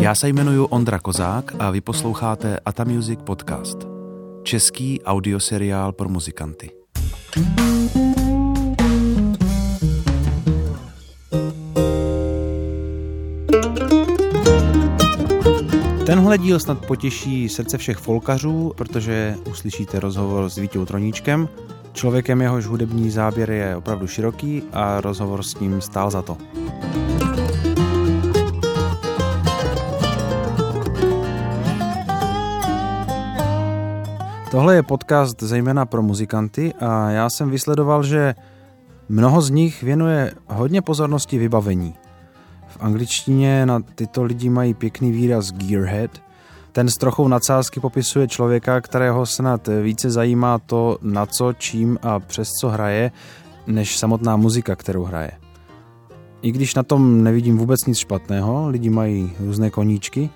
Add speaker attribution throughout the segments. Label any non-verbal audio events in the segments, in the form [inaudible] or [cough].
Speaker 1: Já se jmenuji Ondra Kozák a vy posloucháte Ata Music Podcast. Český audioseriál pro muzikanty. Tenhle díl snad potěší srdce všech folkařů, protože uslyšíte rozhovor s Vítěou Troníčkem, člověkem jehož hudební záběr je opravdu široký a rozhovor s ním stál za to. Tohle je podcast zejména pro muzikanty a já jsem vysledoval, že mnoho z nich věnuje hodně pozornosti vybavení. V angličtině na tyto lidi mají pěkný výraz gearhead. Ten s trochou nadsázky popisuje člověka, kterého snad více zajímá to, na co, čím a přes co hraje, než samotná muzika, kterou hraje. I když na tom nevidím vůbec nic špatného, lidi mají různé koníčky,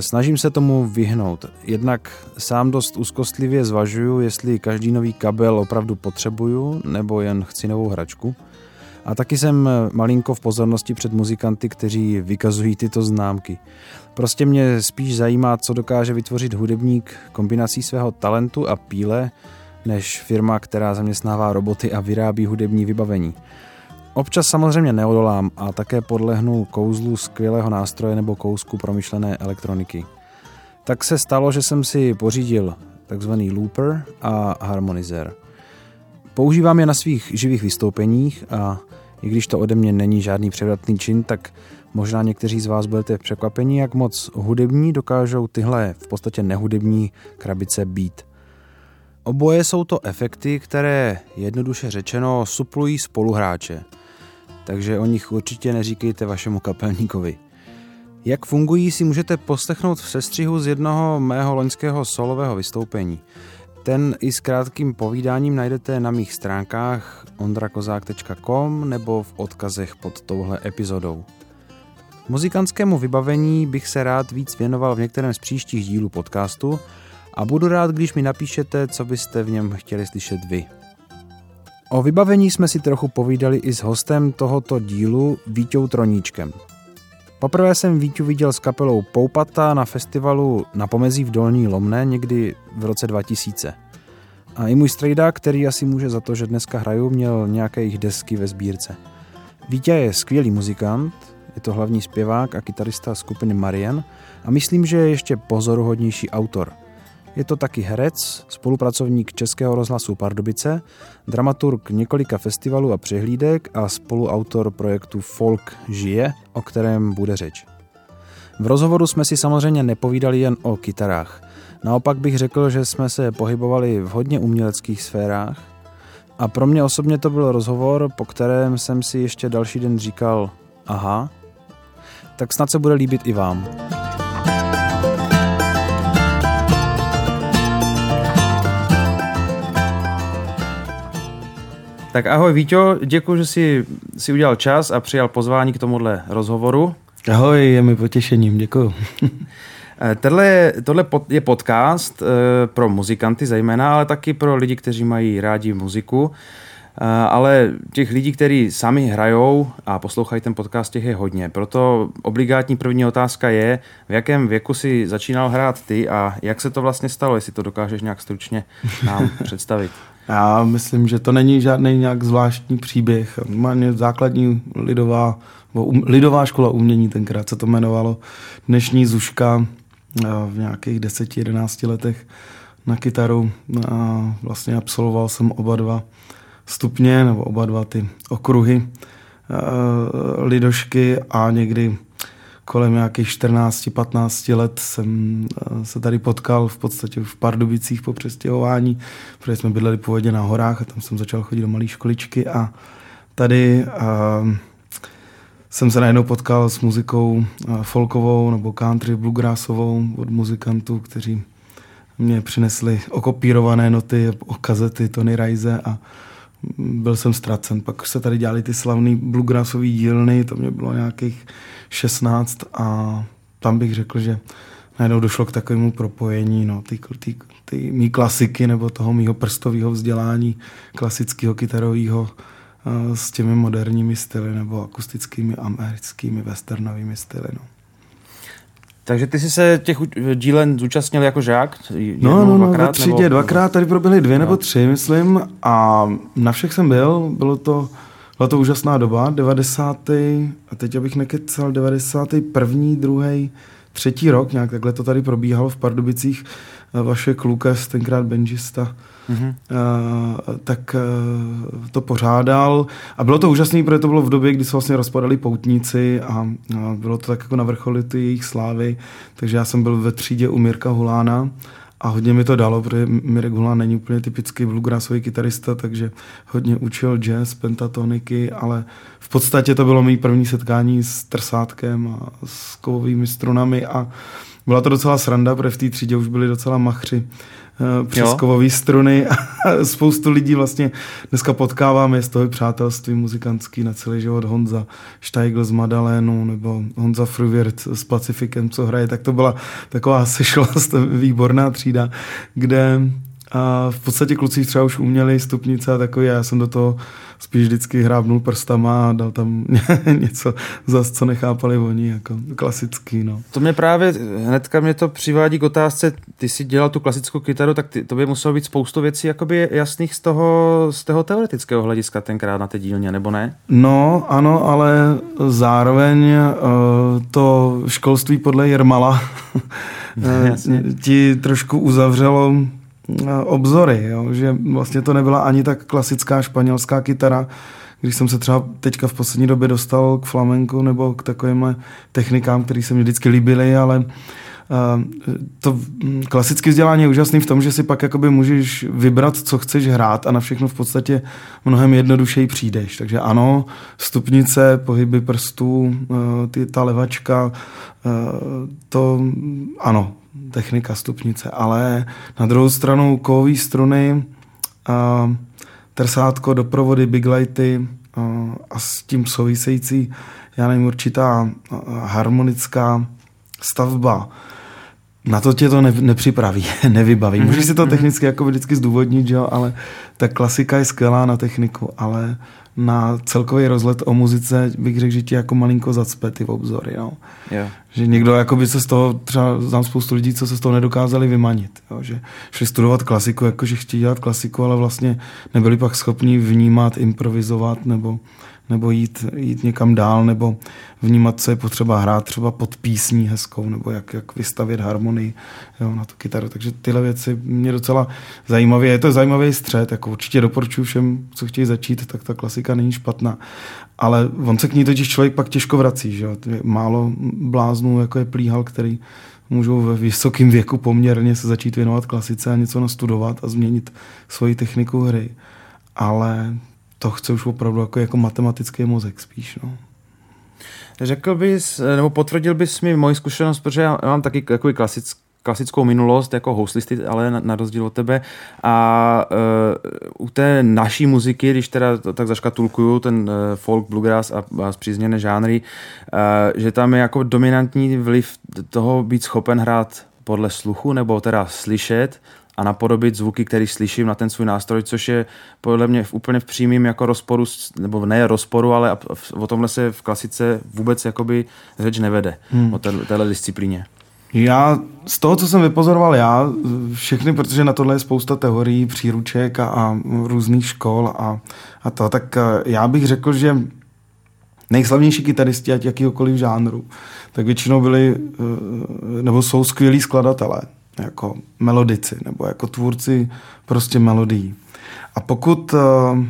Speaker 1: snažím se tomu vyhnout. Jednak sám dost úzkostlivě zvažuju, jestli každý nový kabel opravdu potřebuju, nebo jen chci novou hračku. A taky jsem malinko v pozornosti před muzikanty, kteří vykazují tyto známky. Prostě mě spíš zajímá, co dokáže vytvořit hudebník kombinací svého talentu a píle, než firma, která zaměstnává roboty a vyrábí hudební vybavení. Občas samozřejmě neodolám a také podlehnu kouzlu skvělého nástroje nebo kousku promyšlené elektroniky. Tak se stalo, že jsem si pořídil takzvaný looper a harmonizer. Používám je na svých živých vystoupeních a i když to ode mě není žádný převratný čin, tak možná někteří z vás budete překvapení, jak moc hudební dokážou tyhle v podstatě nehudební krabice být. Oboje jsou to efekty, které jednoduše řečeno suplují spoluhráče – takže o nich určitě neříkejte vašemu kapelníkovi. Jak fungují, si můžete poslechnout v sestřihu z jednoho mého loňského solového vystoupení. Ten i s krátkým povídáním najdete na mých stránkách ondrakozák.com nebo v odkazech pod touhle epizodou. Muzikantskému vybavení bych se rád víc věnoval v některém z příštích dílů podcastu a budu rád, když mi napíšete, co byste v něm chtěli slyšet vy. O vybavení jsme si trochu povídali i s hostem tohoto dílu Víťou Troníčkem. Poprvé jsem Víťu viděl s kapelou Poupata na festivalu na pomezí v Dolní Lomné někdy v roce 2000. A i můj strejda, který asi může za to, že dneska hraju, měl nějaké jejich desky ve sbírce. Vítě je skvělý muzikant, je to hlavní zpěvák a kytarista skupiny Marian a myslím, že je ještě pozoruhodnější autor – je to taky herec, spolupracovník Českého rozhlasu Pardubice, dramaturg několika festivalů a přehlídek a spoluautor projektu Folk žije, o kterém bude řeč. V rozhovoru jsme si samozřejmě nepovídali jen o kytarách. Naopak bych řekl, že jsme se pohybovali v hodně uměleckých sférách a pro mě osobně to byl rozhovor, po kterém jsem si ještě další den říkal aha, tak snad se bude líbit i vám. Tak ahoj Víťo, děkuji, že jsi si udělal čas a přijal pozvání k tomuhle rozhovoru.
Speaker 2: Ahoj, je mi potěšením, děkuji. [laughs]
Speaker 1: Eh, tohle, tohle je podcast eh, pro muzikanty zejména, ale taky pro lidi, kteří mají rádi muziku. Eh, ale těch lidí, kteří sami hrajou a poslouchají ten podcast, těch je hodně. Proto obligátní první otázka je, v jakém věku si začínal hrát ty a jak se to vlastně stalo, jestli to dokážeš nějak stručně nám [laughs] představit.
Speaker 2: Já myslím, že to není žádný nějak zvláštní příběh. Normálně základní lidová, um, lidová škola umění tenkrát se to jmenovalo. Dnešní Zuška eh, v nějakých 10-11 letech na kytaru. A vlastně absolvoval jsem oba dva stupně, nebo oba dva ty okruhy eh, lidošky a někdy kolem nějakých 14-15 let jsem eh, se tady potkal v podstatě v Pardubicích po přestěhování, protože jsme bydleli původně na horách a tam jsem začal chodit do malé školičky a tady uh, jsem se najednou potkal s muzikou uh, folkovou nebo country bluegrassovou od muzikantů, kteří mě přinesli okopírované noty, o kazety Tony Rise a byl jsem ztracen. Pak se tady dělali ty slavné bluegrassové dílny, to mě bylo nějakých 16 a tam bych řekl, že najednou došlo k takovému propojení no, ty, ty, ty mý klasiky nebo toho mýho prstového vzdělání klasického kytarového uh, s těmi moderními styly nebo akustickými americkými westernovými styly. No.
Speaker 1: Takže ty jsi se těch dílen zúčastnil jako žák?
Speaker 2: No, no, no, dvakrát, ve třídě nebo... dvakrát, tady proběhly dvě no. nebo tři, myslím, a na všech jsem byl, bylo to, byla to úžasná doba, 90. a teď abych nekecal, 91. druhý, třetí rok, nějak takhle to tady probíhalo v Pardubicích, vaše Klukas, tenkrát benžista, mm-hmm. uh, tak uh, to pořádal. A bylo to úžasné, protože to bylo v době, kdy se vlastně rozpadali poutníci a, a bylo to tak jako na vrcholi ty jejich slávy. Takže já jsem byl ve třídě u Mirka Hulána a hodně mi to dalo, protože Mirek Hulán není úplně typický bluegrassový kytarista, takže hodně učil jazz, pentatoniky, ale v podstatě to bylo mý první setkání s trsátkem a s kovovými strunami a byla to docela sranda, protože v té třídě už byli docela machři eh, přes kovové struny [laughs] a spoustu lidí vlastně dneska potkáváme z toho přátelství muzikantský na celý život Honza Steigl z Madalénu nebo Honza Fruviert s Pacifikem, co hraje, tak to byla taková [laughs] sešlost, výborná třída, kde a v podstatě kluci třeba už uměli stupnice a takový, já jsem do toho spíš vždycky hrábnul prstama a dal tam [laughs] něco zas, co nechápali oni, jako klasický, no.
Speaker 1: To mě právě, hnedka mě to přivádí k otázce, ty si dělal tu klasickou kytaru, tak ty, to by muselo být spoustu věcí jakoby jasných z toho, z toho teoretického hlediska tenkrát na té dílně, nebo ne?
Speaker 2: No, ano, ale zároveň uh, to školství podle Jermala [laughs] ti trošku uzavřelo Eh, obzory, jo? že vlastně to nebyla ani tak klasická španělská kytara, když jsem se třeba teďka v poslední době dostal k flamenku nebo k takovým technikám, které se mi vždycky líbily, ale uh, to klasické vzdělání je úžasný v tom, že si pak jakoby můžeš vybrat, co chceš hrát a na všechno v podstatě mnohem jednodušeji přijdeš. Takže ano, stupnice, pohyby prstů, uh, ty, ta levačka, to ano, technika stupnice, ale na druhou stranu kovové struny, a trsátko, doprovody, big lighty a, a s tím související, já nevím, určitá harmonická stavba, na to tě to ne, nepřipraví, [laughs] nevybaví. Můžeš si to mhm. technicky jako vždycky zdůvodnit, že jo, ale ta klasika je skvělá na techniku, ale na celkový rozlet o muzice bych řekl, že ti jako malinko zacpe ty obzory. Jo. Yeah. Že někdo jako by se z toho, třeba znám spoustu lidí, co se z toho nedokázali vymanit. Jo. Že šli studovat klasiku, jakože chtějí dělat klasiku, ale vlastně nebyli pak schopni vnímat, improvizovat nebo nebo jít, jít někam dál, nebo vnímat, co je potřeba hrát třeba pod písní hezkou, nebo jak, jak vystavět harmonii jo, na tu kytaru. Takže tyhle věci mě docela zajímavé. Je to zajímavý střed, jako určitě doporučuji všem, co chtějí začít, tak ta klasika není špatná. Ale on se k ní totiž člověk pak těžko vrací. Že? Málo bláznů, jako je plíhal, který můžou ve vysokém věku poměrně se začít věnovat klasice a něco nastudovat a změnit svoji techniku hry. Ale to chce už opravdu jako, jako matematický mozek spíš. No.
Speaker 1: Řekl bys, nebo potvrdil bys mi moji zkušenost, protože já mám taky jako klasický klasickou minulost jako houslisty, ale na, na rozdíl od tebe. A uh, u té naší muziky, když teda tak zaškatulkuju, ten uh, folk, bluegrass a, a zpřízněné žánry, uh, že tam je jako dominantní vliv toho být schopen hrát podle sluchu, nebo teda slyšet a napodobit zvuky, které slyším na ten svůj nástroj, což je podle mě v úplně v přímém jako rozporu, nebo ne rozporu, ale o tomhle se v klasice vůbec jakoby řeč nevede, hmm. o téhle disciplíně.
Speaker 2: Já z toho, co jsem vypozoroval já, všechny, protože na tohle je spousta teorií, příruček a, a různých škol a, a to, tak eh, já bych řekl, že nejslavnější kytaristi, ať jakýkoliv žánru, tak většinou byli, eh, nebo jsou skvělí skladatelé jako melodici nebo jako tvůrci prostě melodií. A pokud uh,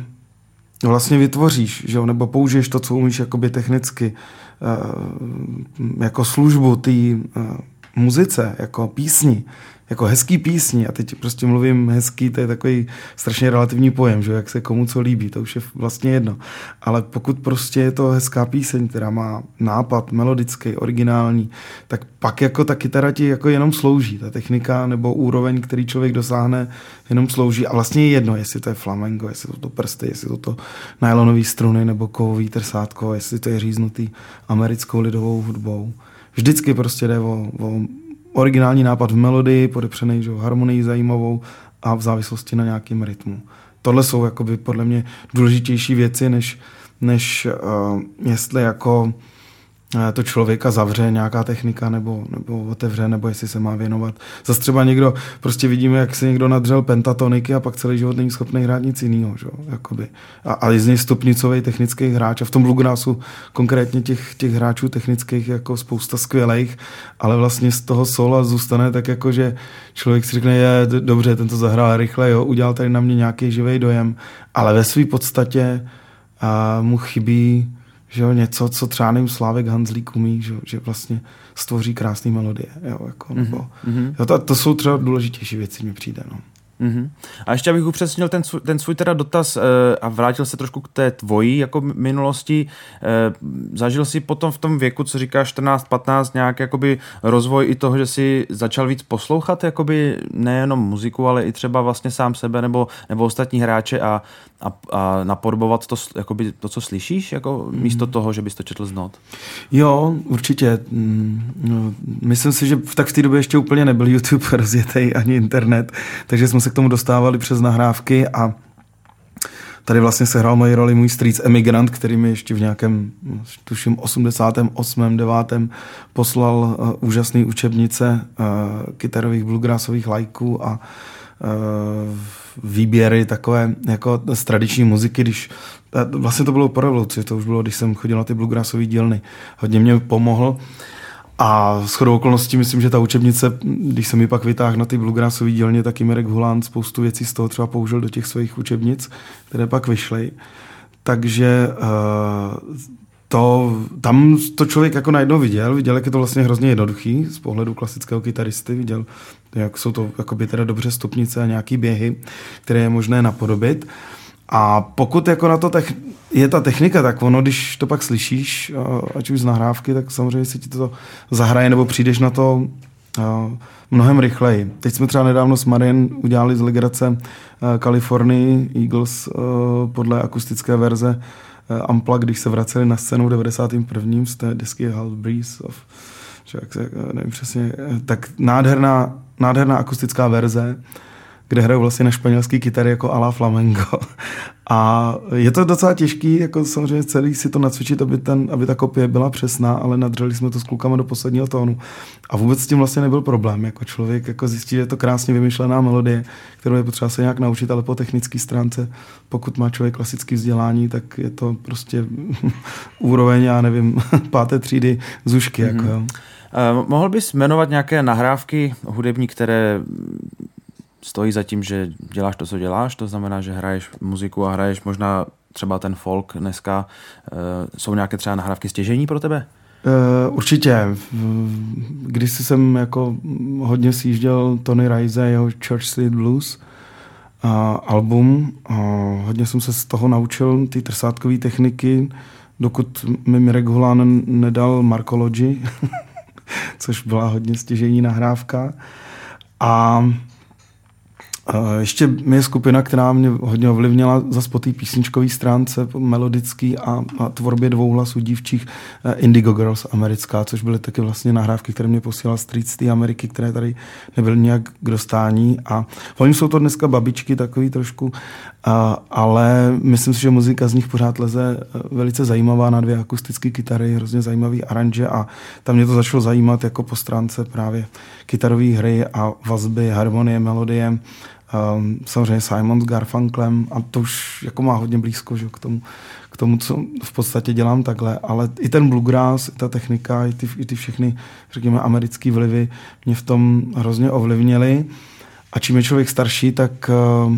Speaker 2: vlastně vytvoříš, že, nebo použiješ to, co umíš jakoby technicky, uh, jako službu té uh, muzice, jako písni, jako hezký písni, a teď prostě mluvím hezký, to je takový strašně relativní pojem, že jak se komu co líbí, to už je vlastně jedno. Ale pokud prostě je to hezká píseň, která má nápad melodický, originální, tak pak jako ta kytara ti jako jenom slouží. Ta technika nebo úroveň, který člověk dosáhne, jenom slouží. A vlastně je jedno, jestli to je flamengo, jestli to, to prsty, jestli to to nylonový struny nebo kovový trsátko, jestli to je říznutý americkou lidovou hudbou. Vždycky prostě jde o, o originální nápad v melodii, podepřený že, harmonii zajímavou a v závislosti na nějakém rytmu. Tohle jsou jakoby podle mě důležitější věci, než, než uh, jestli jako to člověka zavře nějaká technika nebo, nebo otevře, nebo jestli se má věnovat. Zase třeba někdo, prostě vidíme, jak se někdo nadřel pentatoniky a pak celý život není schopný hrát nic jiného. Že? Jakoby. A, a je z něj stupnicový technický hráč. A v tom bluegrassu konkrétně těch, těch hráčů technických jako spousta skvělých, ale vlastně z toho sola zůstane tak jako, že člověk si řekne, je dobře, ten to zahrál rychle, jo, udělal tady na mě nějaký živý dojem, ale ve své podstatě a mu chybí že jo, něco, co třeba nevím, Slávek Hanzlík umí, že, že vlastně stvoří krásné melodie. Jo, jako, nebo, mm-hmm. jo, to, to, jsou třeba důležitější věci, mi přijde. No.
Speaker 1: Mm-hmm. A ještě abych upřesnil ten, svůj, ten svůj teda dotaz e, a vrátil se trošku k té tvojí jako minulosti. E, zažil si potom v tom věku, co říkáš 14-15, nějak jakoby rozvoj i toho, že si začal víc poslouchat jakoby nejenom muziku, ale i třeba vlastně sám sebe nebo, nebo ostatní hráče a, a, a napodobovat to, jakoby to, co slyšíš, jako mm. místo toho, že bys to četl z not?
Speaker 2: Jo, určitě. Mm, no, myslím si, že v tak v té době ještě úplně nebyl YouTube [laughs] rozjetý ani internet, takže jsme se k tomu dostávali přes nahrávky a tady vlastně se hrál moji roli můj strýc Emigrant, který mi ještě v nějakém, tuším, 88. 9. poslal uh, úžasné učebnice uh, kytarových bluegrassových lajků a uh, výběry takové jako z tradiční muziky, když vlastně to bylo po revoluci, to už bylo, když jsem chodil na ty bluegrassové dílny. Hodně mě pomohl. A s chodou okolností myslím, že ta učebnice, když jsem ji pak vytáhl na ty bluegrassové dílně, tak i Mirek Huland spoustu věcí z toho třeba použil do těch svých učebnic, které pak vyšly. Takže uh, to, tam to člověk jako najednou viděl, viděl, jak je to vlastně hrozně jednoduchý z pohledu klasického kytaristy, viděl, jak jsou to jakoby teda dobře stupnice a nějaký běhy, které je možné napodobit. A pokud jako na to tech, je ta technika, tak ono, když to pak slyšíš, ať už z nahrávky, tak samozřejmě se ti to zahraje nebo přijdeš na to mnohem rychleji. Teď jsme třeba nedávno s Marian udělali z legrace California Eagles podle akustické verze Ampla, když se vraceli na scénu v 91. z té desky Half Breeze of, jak se, nevím přesně, tak nádherná, nádherná akustická verze, kde hrajou vlastně na španělský kytary jako ala flamenco. [laughs] A je to docela těžký, jako samozřejmě celý si to nacvičit, aby, ten, aby ta kopie byla přesná, ale nadřeli jsme to s klukama do posledního tónu. A vůbec s tím vlastně nebyl problém. Jako člověk jako zjistí, že je to krásně vymyšlená melodie, kterou je potřeba se nějak naučit, ale po technické stránce, pokud má člověk klasické vzdělání, tak je to prostě [laughs] úroveň, já nevím, [laughs] páté třídy zušky. Mm-hmm. Jako, jo.
Speaker 1: Uh, mohl bys jmenovat nějaké nahrávky hudební, které stojí za tím, že děláš to, co děláš, to znamená, že hraješ muziku a hraješ možná třeba ten folk dneska. Uh, jsou nějaké třeba nahrávky stěžení pro tebe?
Speaker 2: Uh, určitě. Když jsem jako hodně sjížděl Tony Rise, jeho Church Street Blues uh, album, uh, hodně jsem se z toho naučil, ty trsátkové techniky, dokud mi Mirek Hulán nedal Markology, [laughs] což byla hodně stěžení nahrávka. A ještě je skupina, která mě hodně ovlivnila za po té písničkové stránce, melodický a, a tvorbě dvou hlasů dívčích eh, Indigo Girls americká, což byly taky vlastně nahrávky, které mě posílal Street z té Ameriky, které tady nebyly nějak k dostání. A oni jsou to dneska babičky takový trošku, a, ale myslím si, že muzika z nich pořád leze eh, velice zajímavá na dvě akustické kytary, hrozně zajímavý aranže a tam mě to začalo zajímat jako po stránce právě kytarové hry a vazby, harmonie, melodie Um, samozřejmě Simon s Garfunklem a to už jako má hodně blízko že, k, tomu, k tomu, co v podstatě dělám takhle, ale i ten bluegrass, i ta technika, i ty, i ty všechny, řekněme, americké vlivy mě v tom hrozně ovlivnily a čím je člověk starší, tak uh,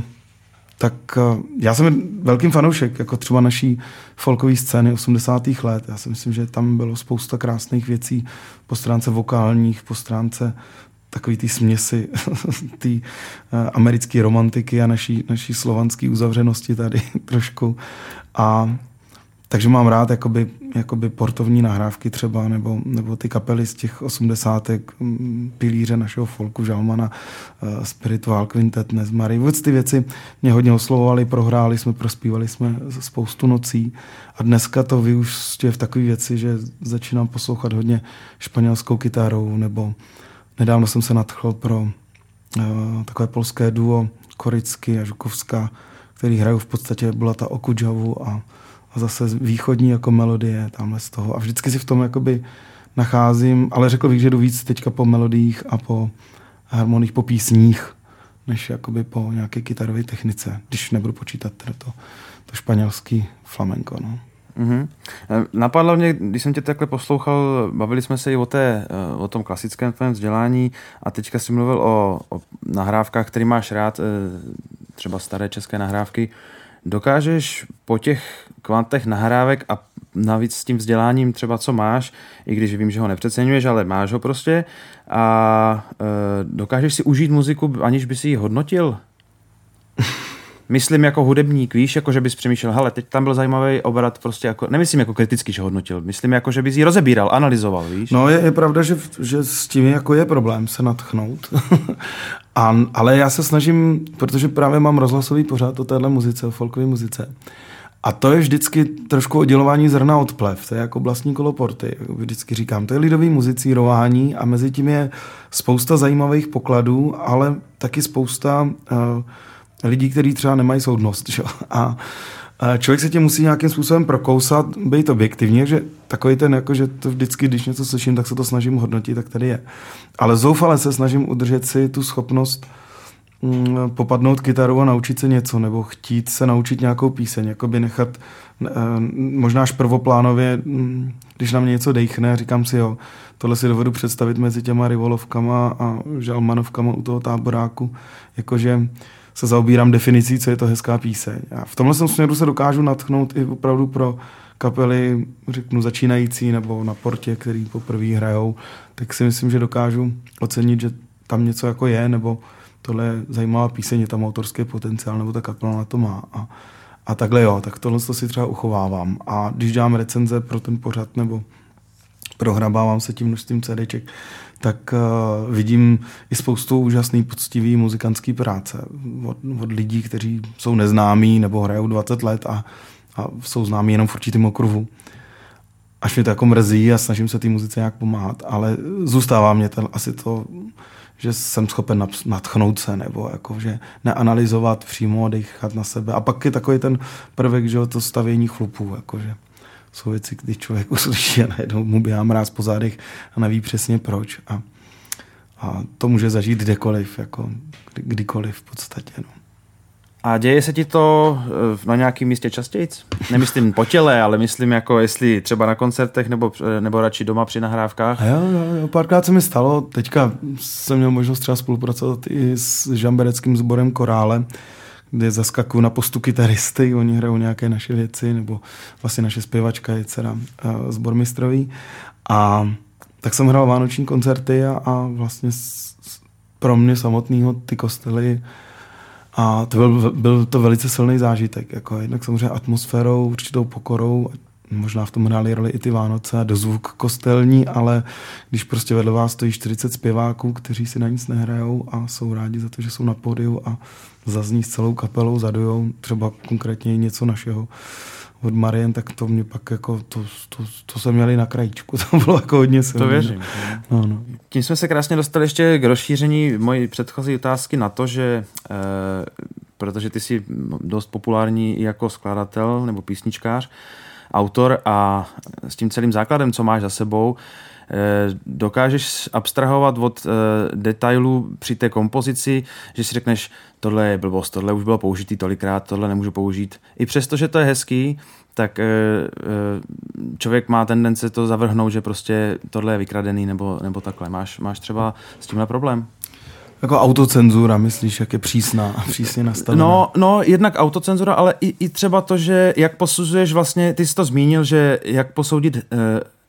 Speaker 2: tak uh, já jsem velkým fanoušek, jako třeba naší folkové scény 80. let. Já si myslím, že tam bylo spousta krásných věcí po stránce vokálních, po stránce takový ty směsi [laughs] té uh, americké romantiky a naší, naší slovanské uzavřenosti tady [laughs] trošku. A takže mám rád jakoby, jakoby portovní nahrávky třeba, nebo, nebo ty kapely z těch osmdesátek, mm, pilíře našeho folku, Žalmana, uh, Spiritual Quintet, Nezmary. Vůbec ty věci mě hodně oslovovaly, prohráli jsme, prospívali jsme spoustu nocí a dneska to vyústuje v takové věci, že začínám poslouchat hodně španělskou kytarou, nebo nedávno jsem se nadchl pro uh, takové polské duo Koricky a Žukovská, který hrajou v podstatě Bulata Okudžavu a a zase východní jako melodie tamhle z toho. A vždycky si v tom jakoby nacházím, ale řekl bych, že jdu víc teďka po melodiích a po harmoních, po písních, než jakoby po nějaké kytarové technice, když nebudu počítat teda to, to španělský flamenko. No.
Speaker 1: Mm-hmm. Napadlo mě, když jsem tě takhle poslouchal, bavili jsme se i o, té, eh, o tom klasickém tvém vzdělání a teďka jsi mluvil o, o nahrávkách, který máš rád, eh, třeba staré české nahrávky. Dokážeš po těch kvantech nahrávek a navíc s tím vzděláním třeba co máš, i když vím, že ho nepřeceňuješ, ale máš ho prostě a e, dokážeš si užít muziku, aniž by si ji hodnotil? [laughs] Myslím jako hudebník, víš, jako že bys přemýšlel, hele, teď tam byl zajímavý obrat, prostě jako, nemyslím jako kriticky, že hodnotil, myslím jako, že bys ji rozebíral, analyzoval, víš.
Speaker 2: No je, je pravda, že, že s tím jako je problém se natchnout. [laughs] A, ale já se snažím, protože právě mám rozhlasový pořád o téhle muzice, o folkové muzice. A to je vždycky trošku oddělování zrna od plev. To je jako vlastní koloporty, vždycky říkám. To je lidový muzicírování a mezi tím je spousta zajímavých pokladů, ale taky spousta uh, lidí, kteří třeba nemají soudnost. Že? A člověk se tím musí nějakým způsobem prokousat, být objektivně, že takový ten, jako, že to vždycky, když něco slyším, tak se to snažím hodnotit, tak tady je. Ale zoufale se snažím udržet si tu schopnost mm, popadnout kytaru a naučit se něco, nebo chtít se naučit nějakou píseň, jako by nechat eh, možná až prvoplánově, mm, když na mě něco dejchne, říkám si, jo, tohle si dovedu představit mezi těma rivolovkama a žalmanovkama u toho táboráku, jakože se zaobírám definicí, co je to hezká píseň. A v tomhle směru se dokážu natchnout i opravdu pro kapely, řeknu, začínající nebo na portě, který poprvé hrajou, tak si myslím, že dokážu ocenit, že tam něco jako je, nebo tohle je zajímavá píseň, je tam autorský potenciál, nebo ta kapela na to má. A, a takhle jo, tak tohle to si třeba uchovávám. A když dělám recenze pro ten pořad, nebo prohrabávám se tím množstvím CDček, tak uh, vidím i spoustu úžasný, poctivý muzikantský práce od, od lidí, kteří jsou neznámí nebo hrajou 20 let a, a jsou známí jenom v určitém okruhu. Až mě to jako mrzí a snažím se té muzice nějak pomáhat, ale zůstává mě ten, asi to, že jsem schopen natchnout se, nebo jako, že neanalyzovat přímo a dechat na sebe. A pak je takový ten prvek, že to stavění chlupů, jakože jsou věci, kdy člověk uslyší a najednou mu běhá mráz po zádech a neví přesně proč. A, a to může zažít kdekoliv, jako kdy, kdykoliv v podstatě. No.
Speaker 1: A děje se ti to eh, na nějakém místě častěji? Nemyslím po těle, ale myslím jako jestli třeba na koncertech nebo, eh, nebo radši doma při nahrávkách.
Speaker 2: A jo, jo, jo, párkrát se mi stalo. Teďka jsem měl možnost třeba spolupracovat i s žambereckým sborem Korále, kde zaskakuju na postu kytaristy, oni hrajou nějaké naše věci, nebo vlastně naše zpěvačka je dcera z Bormistrový. A tak jsem hrál vánoční koncerty a, a vlastně s, pro mě samotného ty kostely a to byl, byl to velice silný zážitek. Jako jednak samozřejmě atmosférou, určitou pokorou, možná v tom hráli roli i ty Vánoce a dozvuk kostelní, ale když prostě vedle vás stojí 40 zpěváků, kteří si na nic nehrajou a jsou rádi za to, že jsou na pódiu a zazní s celou kapelou, zadujou třeba konkrétně něco našeho od Marien, tak to mě pak jako, to, to, to jsme měli na krajíčku, [laughs] to bylo jako hodně silné.
Speaker 1: To věřím. No, no. Tím jsme se krásně dostali ještě k rozšíření mojí předchozí otázky na to, že e, protože ty jsi dost populární jako skladatel nebo písničkář, autor a s tím celým základem, co máš za sebou, Eh, dokážeš abstrahovat od eh, detailů při té kompozici, že si řekneš, tohle je blbost, tohle už bylo použitý tolikrát, tohle nemůžu použít. I přesto, že to je hezký, tak eh, člověk má tendence to zavrhnout, že prostě tohle je vykradený nebo, nebo takhle. Máš, máš třeba s tímhle problém?
Speaker 2: Jako autocenzura, myslíš, jak je přísná, přísně nastavená?
Speaker 1: No, no, jednak autocenzura, ale i, i třeba to, že jak posuzuješ vlastně, ty jsi to zmínil, že jak posoudit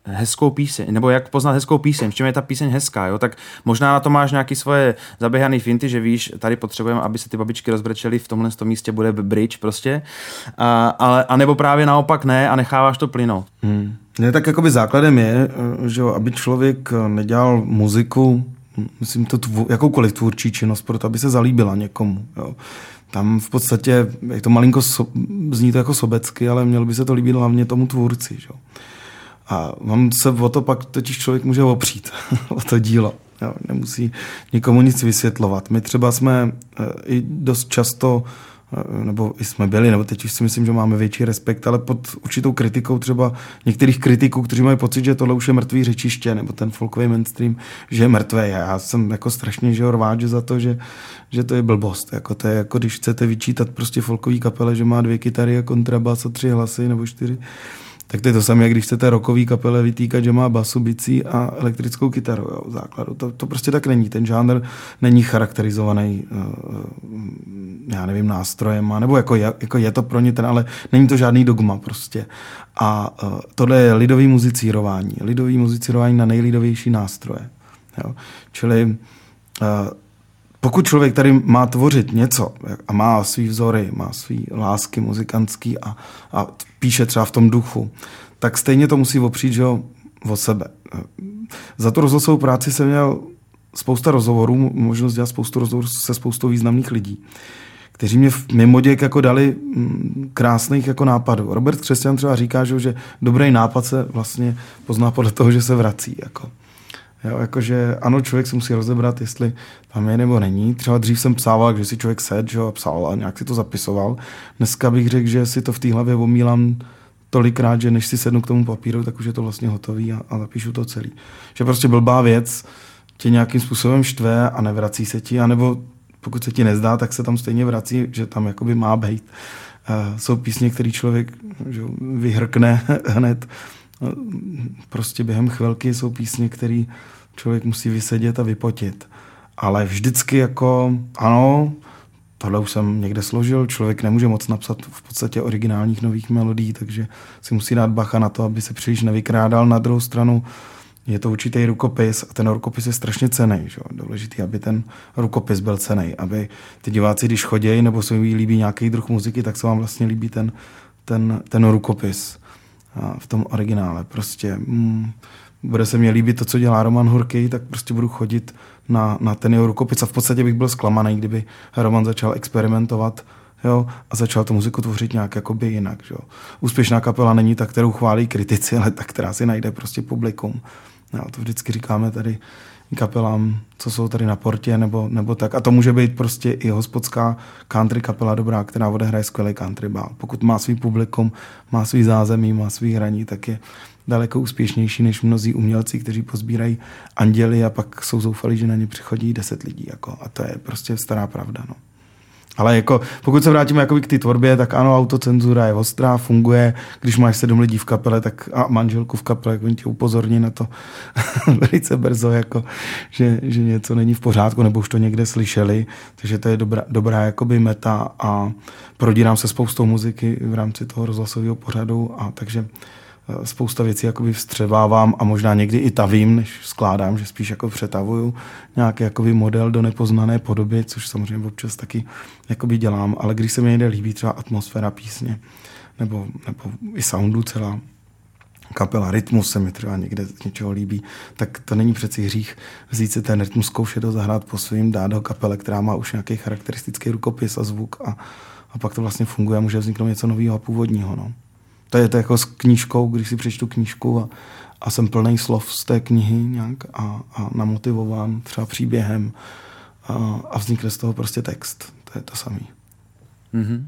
Speaker 1: hezkou píseň, nebo jak poznat hezkou píseň, v čem je ta píseň hezká, jo? tak možná na to máš nějaké svoje zaběhané finty, že víš, tady potřebujeme, aby se ty babičky rozbrečely, v tomhle tom místě bude bridge prostě, a, ale, a nebo právě naopak ne a necháváš to plynout.
Speaker 2: Hmm. Ne, tak jakoby základem je, že aby člověk nedělal muziku, myslím to tvo, jakoukoliv tvůrčí činnost, proto aby se zalíbila někomu. Jo. Tam v podstatě, je to malinko, so, zní to jako sobecky, ale mělo by se to líbit hlavně tomu tvůrci. Jo. A vám se o to pak totiž člověk může opřít, [laughs] o to dílo. Jo, nemusí nikomu nic vysvětlovat. My třeba jsme e, i dost často nebo jsme byli, nebo teď už si myslím, že máme větší respekt, ale pod určitou kritikou třeba některých kritiků, kteří mají pocit, že tohle už je mrtvý řečiště, nebo ten folkový mainstream, že je mrtvý. Já jsem jako strašně že rváč za to, že, že to je blbost. Jako to je jako když chcete vyčítat prostě folkový kapele, že má dvě kytary a kontrabas a tři hlasy nebo čtyři tak to je to samé, jak když chcete rokový kapele vytýkat, že má basu, bicí a elektrickou kytaru jo, v základu. To, to prostě tak není. Ten žánr není charakterizovaný, uh, já nevím, nástrojem, nebo jako je, jako je to pro ně ten, ale není to žádný dogma prostě. A uh, tohle je lidový muzicírování. Lidový muzicírování na nejlidovější nástroje. Jo. Čili pokud člověk tady má tvořit něco a má svý vzory, má svý lásky muzikantský a, a píše třeba v tom duchu, tak stejně to musí opřít, že o sebe. Za tu rozhlasovou práci jsem měl spousta rozhovorů, možnost dělat spoustu rozhovorů se spoustou významných lidí, kteří mě v mimoděk jako dali mm, krásných jako nápadů. Robert Křesťan třeba říká, že dobrý nápad se vlastně pozná podle toho, že se vrací. Jako. Jo, jakože ano, člověk si musí rozebrat, jestli tam je nebo není. Třeba dřív jsem psával, že si člověk sed, že a psal a nějak si to zapisoval. Dneska bych řekl, že si to v té hlavě omílám tolikrát, že než si sednu k tomu papíru, tak už je to vlastně hotový a, a zapíšu to celý. Že prostě blbá věc tě nějakým způsobem štve a nevrací se ti, anebo pokud se ti nezdá, tak se tam stejně vrací, že tam jakoby má být. Uh, jsou písně, který člověk že, vyhrkne [laughs] hned. Uh, prostě během chvilky jsou písně, které člověk musí vysedět a vypotit. Ale vždycky jako, ano, tohle už jsem někde složil, člověk nemůže moc napsat v podstatě originálních nových melodí, takže si musí dát bacha na to, aby se příliš nevykrádal. Na druhou stranu je to určitý rukopis a ten rukopis je strašně cený. Že? Důležitý, aby ten rukopis byl cený, aby ty diváci, když chodí nebo se jim líbí nějaký druh muziky, tak se vám vlastně líbí ten, ten, ten rukopis v tom originále. Prostě mm, bude se mi líbit to, co dělá Roman Hurkej, tak prostě budu chodit na, na ten jeho rukopis a v podstatě bych byl zklamaný, kdyby Roman začal experimentovat jo, a začal tu muziku tvořit nějak jakoby jinak. Jo. Úspěšná kapela není ta, kterou chválí kritici, ale ta, která si najde prostě publikum. Jo, to vždycky říkáme tady kapelám, co jsou tady na portě, nebo, nebo tak. A to může být prostě i hospodská country kapela dobrá, která odehraje skvělý country bál. Pokud má svý publikum, má svý zázemí, má svý hraní, tak je daleko úspěšnější než mnozí umělci, kteří pozbírají anděly a pak jsou zoufalí, že na ně přichodí deset lidí. Jako. A to je prostě stará pravda. No. Ale jako, pokud se vrátíme jako k té tvorbě, tak ano, autocenzura je ostrá, funguje. Když máš sedm lidí v kapele tak a manželku v kapele, tak oni tě upozorní na to [laughs] velice brzo, jako, že, že něco není v pořádku, nebo už to někde slyšeli. Takže to je dobrá, dobrá jakoby meta a prodírám se spoustou muziky v rámci toho rozhlasového pořadu a takže spousta věcí jakoby vstřebávám a možná někdy i tavím, než skládám, že spíš jako přetavuju nějaký jakoby model do nepoznané podoby, což samozřejmě občas taky jakoby dělám, ale když se mi někde líbí třeba atmosféra písně nebo, nebo i soundu celá, kapela, rytmus se mi třeba někde z něčeho líbí, tak to není přeci hřích vzít si ten rytmus, zkoušet ho zahrát po svým, dát ho kapele, která má už nějaký charakteristický rukopis a zvuk a, a pak to vlastně funguje a může vzniknout něco nového a původního. No. To je to jako s knížkou, když si přečtu knížku a, a jsem plný slov z té knihy nějak a, a namotivován třeba příběhem a, a vznikne z toho prostě text. To je to samé. Mm-hmm.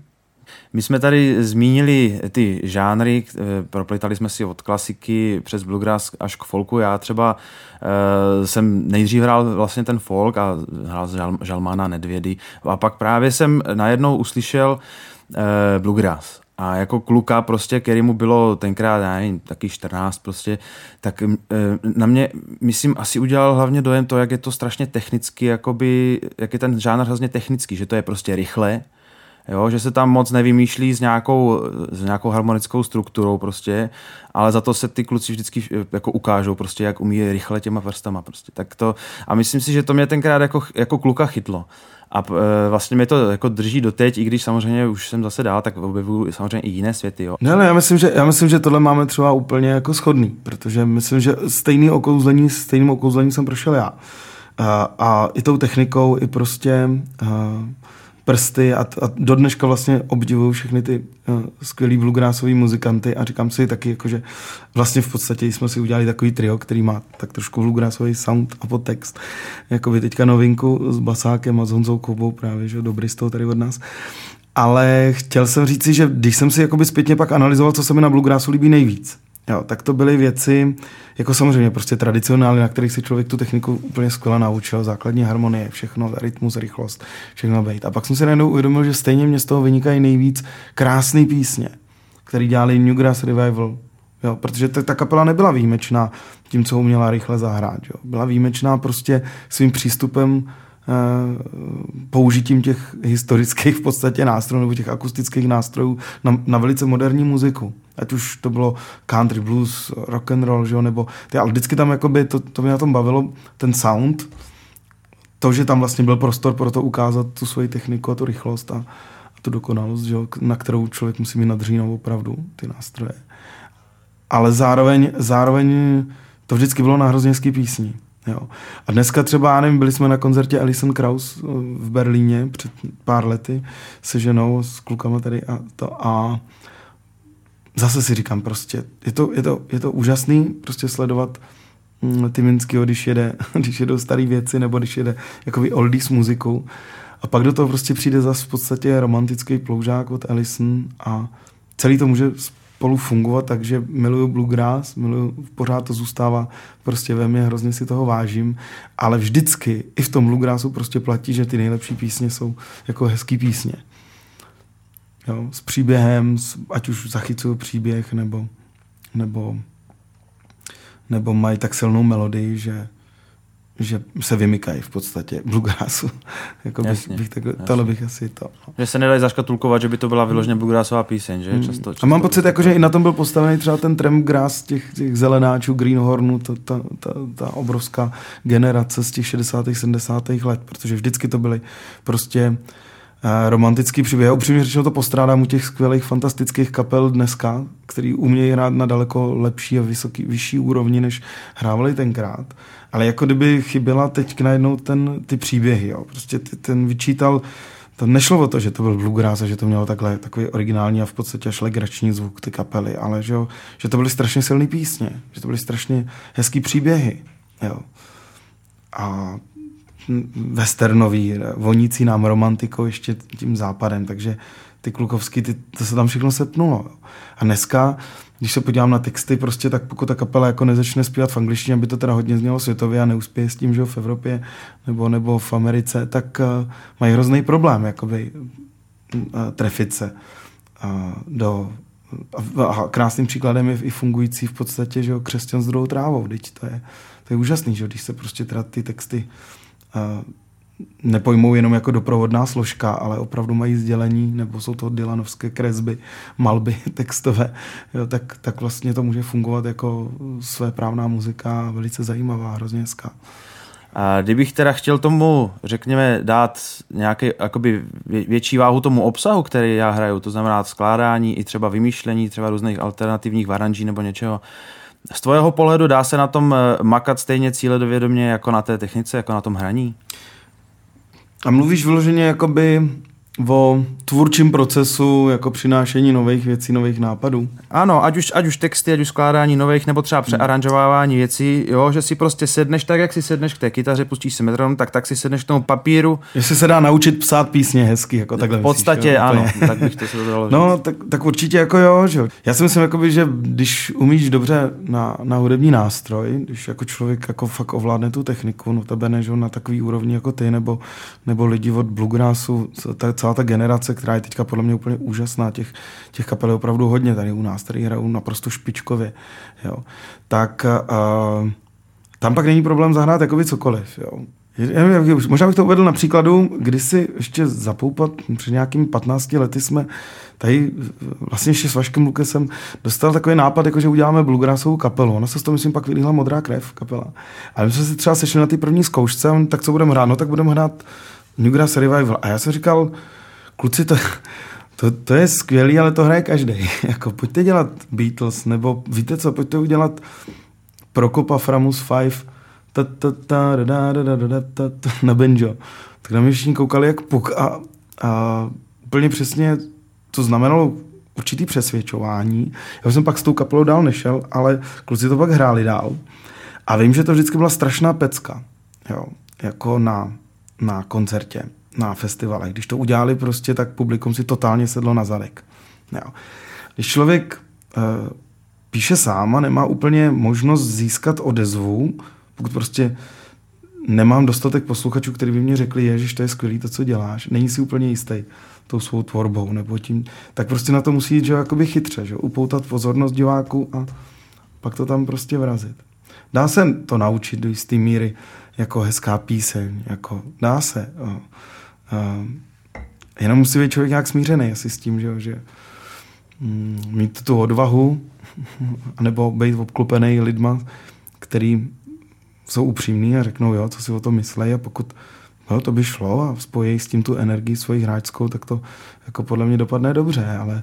Speaker 1: My jsme tady zmínili ty žánry, proplitali jsme si od klasiky přes bluegrass až k folku. Já třeba uh, jsem nejdřív hrál vlastně ten folk a hrál Žal, Žalmana Nedvědy a pak právě jsem najednou uslyšel uh, bluegrass. A jako kluka prostě, který mu bylo tenkrát, já nevím, taky 14 prostě, tak e, na mě, myslím, asi udělal hlavně dojem to, jak je to strašně technicky, jakoby, jak je ten žánr hrozně technický, že to je prostě rychle, jo, že se tam moc nevymýšlí s nějakou, s nějakou harmonickou strukturou prostě, ale za to se ty kluci vždycky e, jako ukážou prostě, jak umí rychle těma vrstama prostě. Tak to, a myslím si, že to mě tenkrát jako, jako kluka chytlo. A e, vlastně mě to jako drží doteď, i když samozřejmě už jsem zase dál, tak objevuju samozřejmě i jiné světy. Jo.
Speaker 2: Ne, ne, já myslím, že, já myslím, že tohle máme třeba úplně jako schodný, protože myslím, že stejný okouzlení, stejným okouzlením jsem prošel já. A, a i tou technikou, i prostě a, prsty a, a do dneška vlastně obdivuju všechny ty uh, skvělý bluegrassový muzikanty a říkám si taky, jako, že vlastně v podstatě jsme si udělali takový trio, který má tak trošku bluegrassový sound a podtext. Jakoby teďka novinku s Basákem a s Honzou Koubou právě, že dobrý z toho tady od nás. Ale chtěl jsem říci, že když jsem si jakoby zpětně pak analyzoval, co se mi na bluegrassu líbí nejvíc, jo, tak to byly věci, jako samozřejmě prostě tradicionální, na kterých si člověk tu techniku úplně skvěle naučil, základní harmonie, všechno, rytmus, rychlost, všechno být. A pak jsem si najednou uvědomil, že stejně mě z toho vynikají nejvíc krásné písně, které dělali Newgrass Revival, Jo, protože ta, ta kapela nebyla výjimečná tím, co uměla rychle zahrát. Jo. Byla výjimečná prostě svým přístupem použitím těch historických v podstatě nástrojů nebo těch akustických nástrojů na, na velice moderní muziku. Ať už to bylo country blues, rock and roll, že nebo ty, ale vždycky tam jakoby to, to mě na tom bavilo, ten sound, to, že tam vlastně byl prostor pro to ukázat tu svoji techniku a tu rychlost a, a tu dokonalost, že, na kterou člověk musí mít nadřínou opravdu ty nástroje. Ale zároveň, zároveň to vždycky bylo na hrozně písní. Jo. A dneska třeba, já nevím, byli jsme na koncertě Alison Krauss eh, v Berlíně před pár lety se ženou, s klukama tady a to a zase si říkám prostě, je to, je to, je to úžasný prostě sledovat mm, Tyminského, když jede, [laughs] když jedou staré věci, nebo když jede jakoby oldies muzikou. A pak do toho prostě přijde zase v podstatě romantický ploužák od Alison a celý to může spolu fungovat, takže miluju bluegrass, miluju, pořád to zůstává prostě ve mně, hrozně si toho vážím, ale vždycky i v tom bluegrassu prostě platí, že ty nejlepší písně jsou jako hezký písně. Jo, s příběhem, ať už zachycují příběh, nebo, nebo, nebo mají tak silnou melodii, že, že se vymykají v podstatě bluegrassu. [laughs] jako jasně, bych, tak, tohle bych asi to. No.
Speaker 1: Že se nedají zaškatulkovat, že by to byla vyloženě bluegrassová píseň, že? Často,
Speaker 2: často A mám pocit, jako, že i na tom byl postavený třeba ten tramgrass těch, těch zelenáčů, Greenhornu, ta, ta, ta, ta obrovská generace z těch 60. 70. let, protože vždycky to byly prostě Eh, romantický příběh. Upřímně řečeno to postrádám u těch skvělých, fantastických kapel dneska, který umějí hrát na daleko lepší a vysoký, vyšší úrovni, než hrávali tenkrát. Ale jako kdyby chyběla teď najednou ten, ty příběhy. Jo. Prostě ty, ten vyčítal, to nešlo o to, že to byl bluegrass a že to mělo takhle takový originální a v podstatě až legrační zvuk ty kapely, ale že, jo, že to byly strašně silné písně, že to byly strašně hezký příběhy. Jo. A westernový, vonící nám romantikou ještě tím západem, takže ty klukovský, ty, to se tam všechno sepnulo. A dneska, když se podívám na texty, prostě tak pokud ta kapela jako nezačne zpívat v angličtině, aby to teda hodně znělo světově a neuspěje s tím, že v Evropě nebo, nebo v Americe, tak uh, mají hrozný problém, jakoby uh, trefit se uh, do a, a krásným příkladem je i fungující v podstatě, že křesťan s druhou trávou, teď to je, to je úžasný, že když se prostě teda ty texty nepojmou jenom jako doprovodná složka, ale opravdu mají sdělení, nebo jsou to Dylanovské kresby, malby [laughs] textové, jo, tak, tak vlastně to může fungovat jako své právná muzika, velice zajímavá, hrozně hezká.
Speaker 1: A kdybych teda chtěl tomu, řekněme, dát nějaký jakoby větší váhu tomu obsahu, který já hraju, to znamená skládání i třeba vymýšlení třeba různých alternativních varanží nebo něčeho, z tvého pohledu dá se na tom eh, makat stejně cíledovědomě jako na té technice, jako na tom hraní?
Speaker 2: A mluvíš vyloženě jakoby o tvůrčím procesu, jako přinášení nových věcí, nových nápadů.
Speaker 1: Ano, ať už, ať už texty, ať už skládání nových, nebo třeba přearanžovávání věcí, jo, že si prostě sedneš tak, jak si sedneš k té kytaře, pustíš si metron, tak tak si sedneš k tomu papíru.
Speaker 2: Jestli se dá naučit psát písně hezky, jako takhle
Speaker 1: V podstatě myslíš, ano, tak bych to se dalo [laughs]
Speaker 2: No, tak, tak, určitě jako jo, že Já si myslím, jakoby, že když umíš dobře na, na hudební nástroj, když jako člověk jako fakt ovládne tu techniku, no tebe než na takový úrovni jako ty, nebo, nebo lidi od bluegrassu, ta, celá ta generace, která je teďka podle mě úplně úžasná, těch, těch kapel je opravdu hodně tady u nás, tady hrajou naprosto špičkově, jo. tak uh, tam pak není problém zahrát jakoby cokoliv. Jo. Možná bych to uvedl na příkladu, kdy si ještě zapoupat před nějakými 15 lety jsme tady vlastně ještě s Vaškem Lukesem dostal takový nápad, jako že uděláme bluegrassovou kapelu. Ona se z toho, myslím, pak vylíhla modrá krev kapela. A my jsme si třeba sešli na té první zkoušce, tak co budeme hrát? No tak budeme hrát Newgrass Revival. A já jsem říkal, kluci, to, to, to je skvělý, ale to hraje každý. [laughs] jako, pojďte dělat Beatles, nebo víte co, pojďte udělat Prokopa Framus 5 ta, ta, ta, da, da, da, da, ta, na banjo. Tak na mě všichni koukali jak puk a, a úplně přesně to znamenalo určitý přesvědčování. Já jsem pak s tou kapelou dál nešel, ale kluci to pak hráli dál. A vím, že to vždycky byla strašná pecka. Jo, jako na, na koncertě na festivalech. Když to udělali prostě, tak publikum si totálně sedlo na zadek. Jo. Když člověk uh, píše sám a nemá úplně možnost získat odezvu, pokud prostě nemám dostatek posluchačů, kteří by mě řekli, ježiš, to je skvělý to, co děláš, není si úplně jistý tou svou tvorbou, nebo tím, tak prostě na to musí jít, že jakoby chytře, že upoutat pozornost diváků a pak to tam prostě vrazit. Dá se to naučit do jisté míry jako hezká píseň, jako dá se. O, o, jenom musí být člověk nějak smířený asi s tím, že, že mm, mít tu odvahu, [laughs] nebo být obklopený lidma, který jsou upřímní a řeknou, jo, co si o tom myslí a pokud jo, to by šlo a spojí s tím tu energii svojí hráčskou, tak to jako podle mě dopadne dobře, ale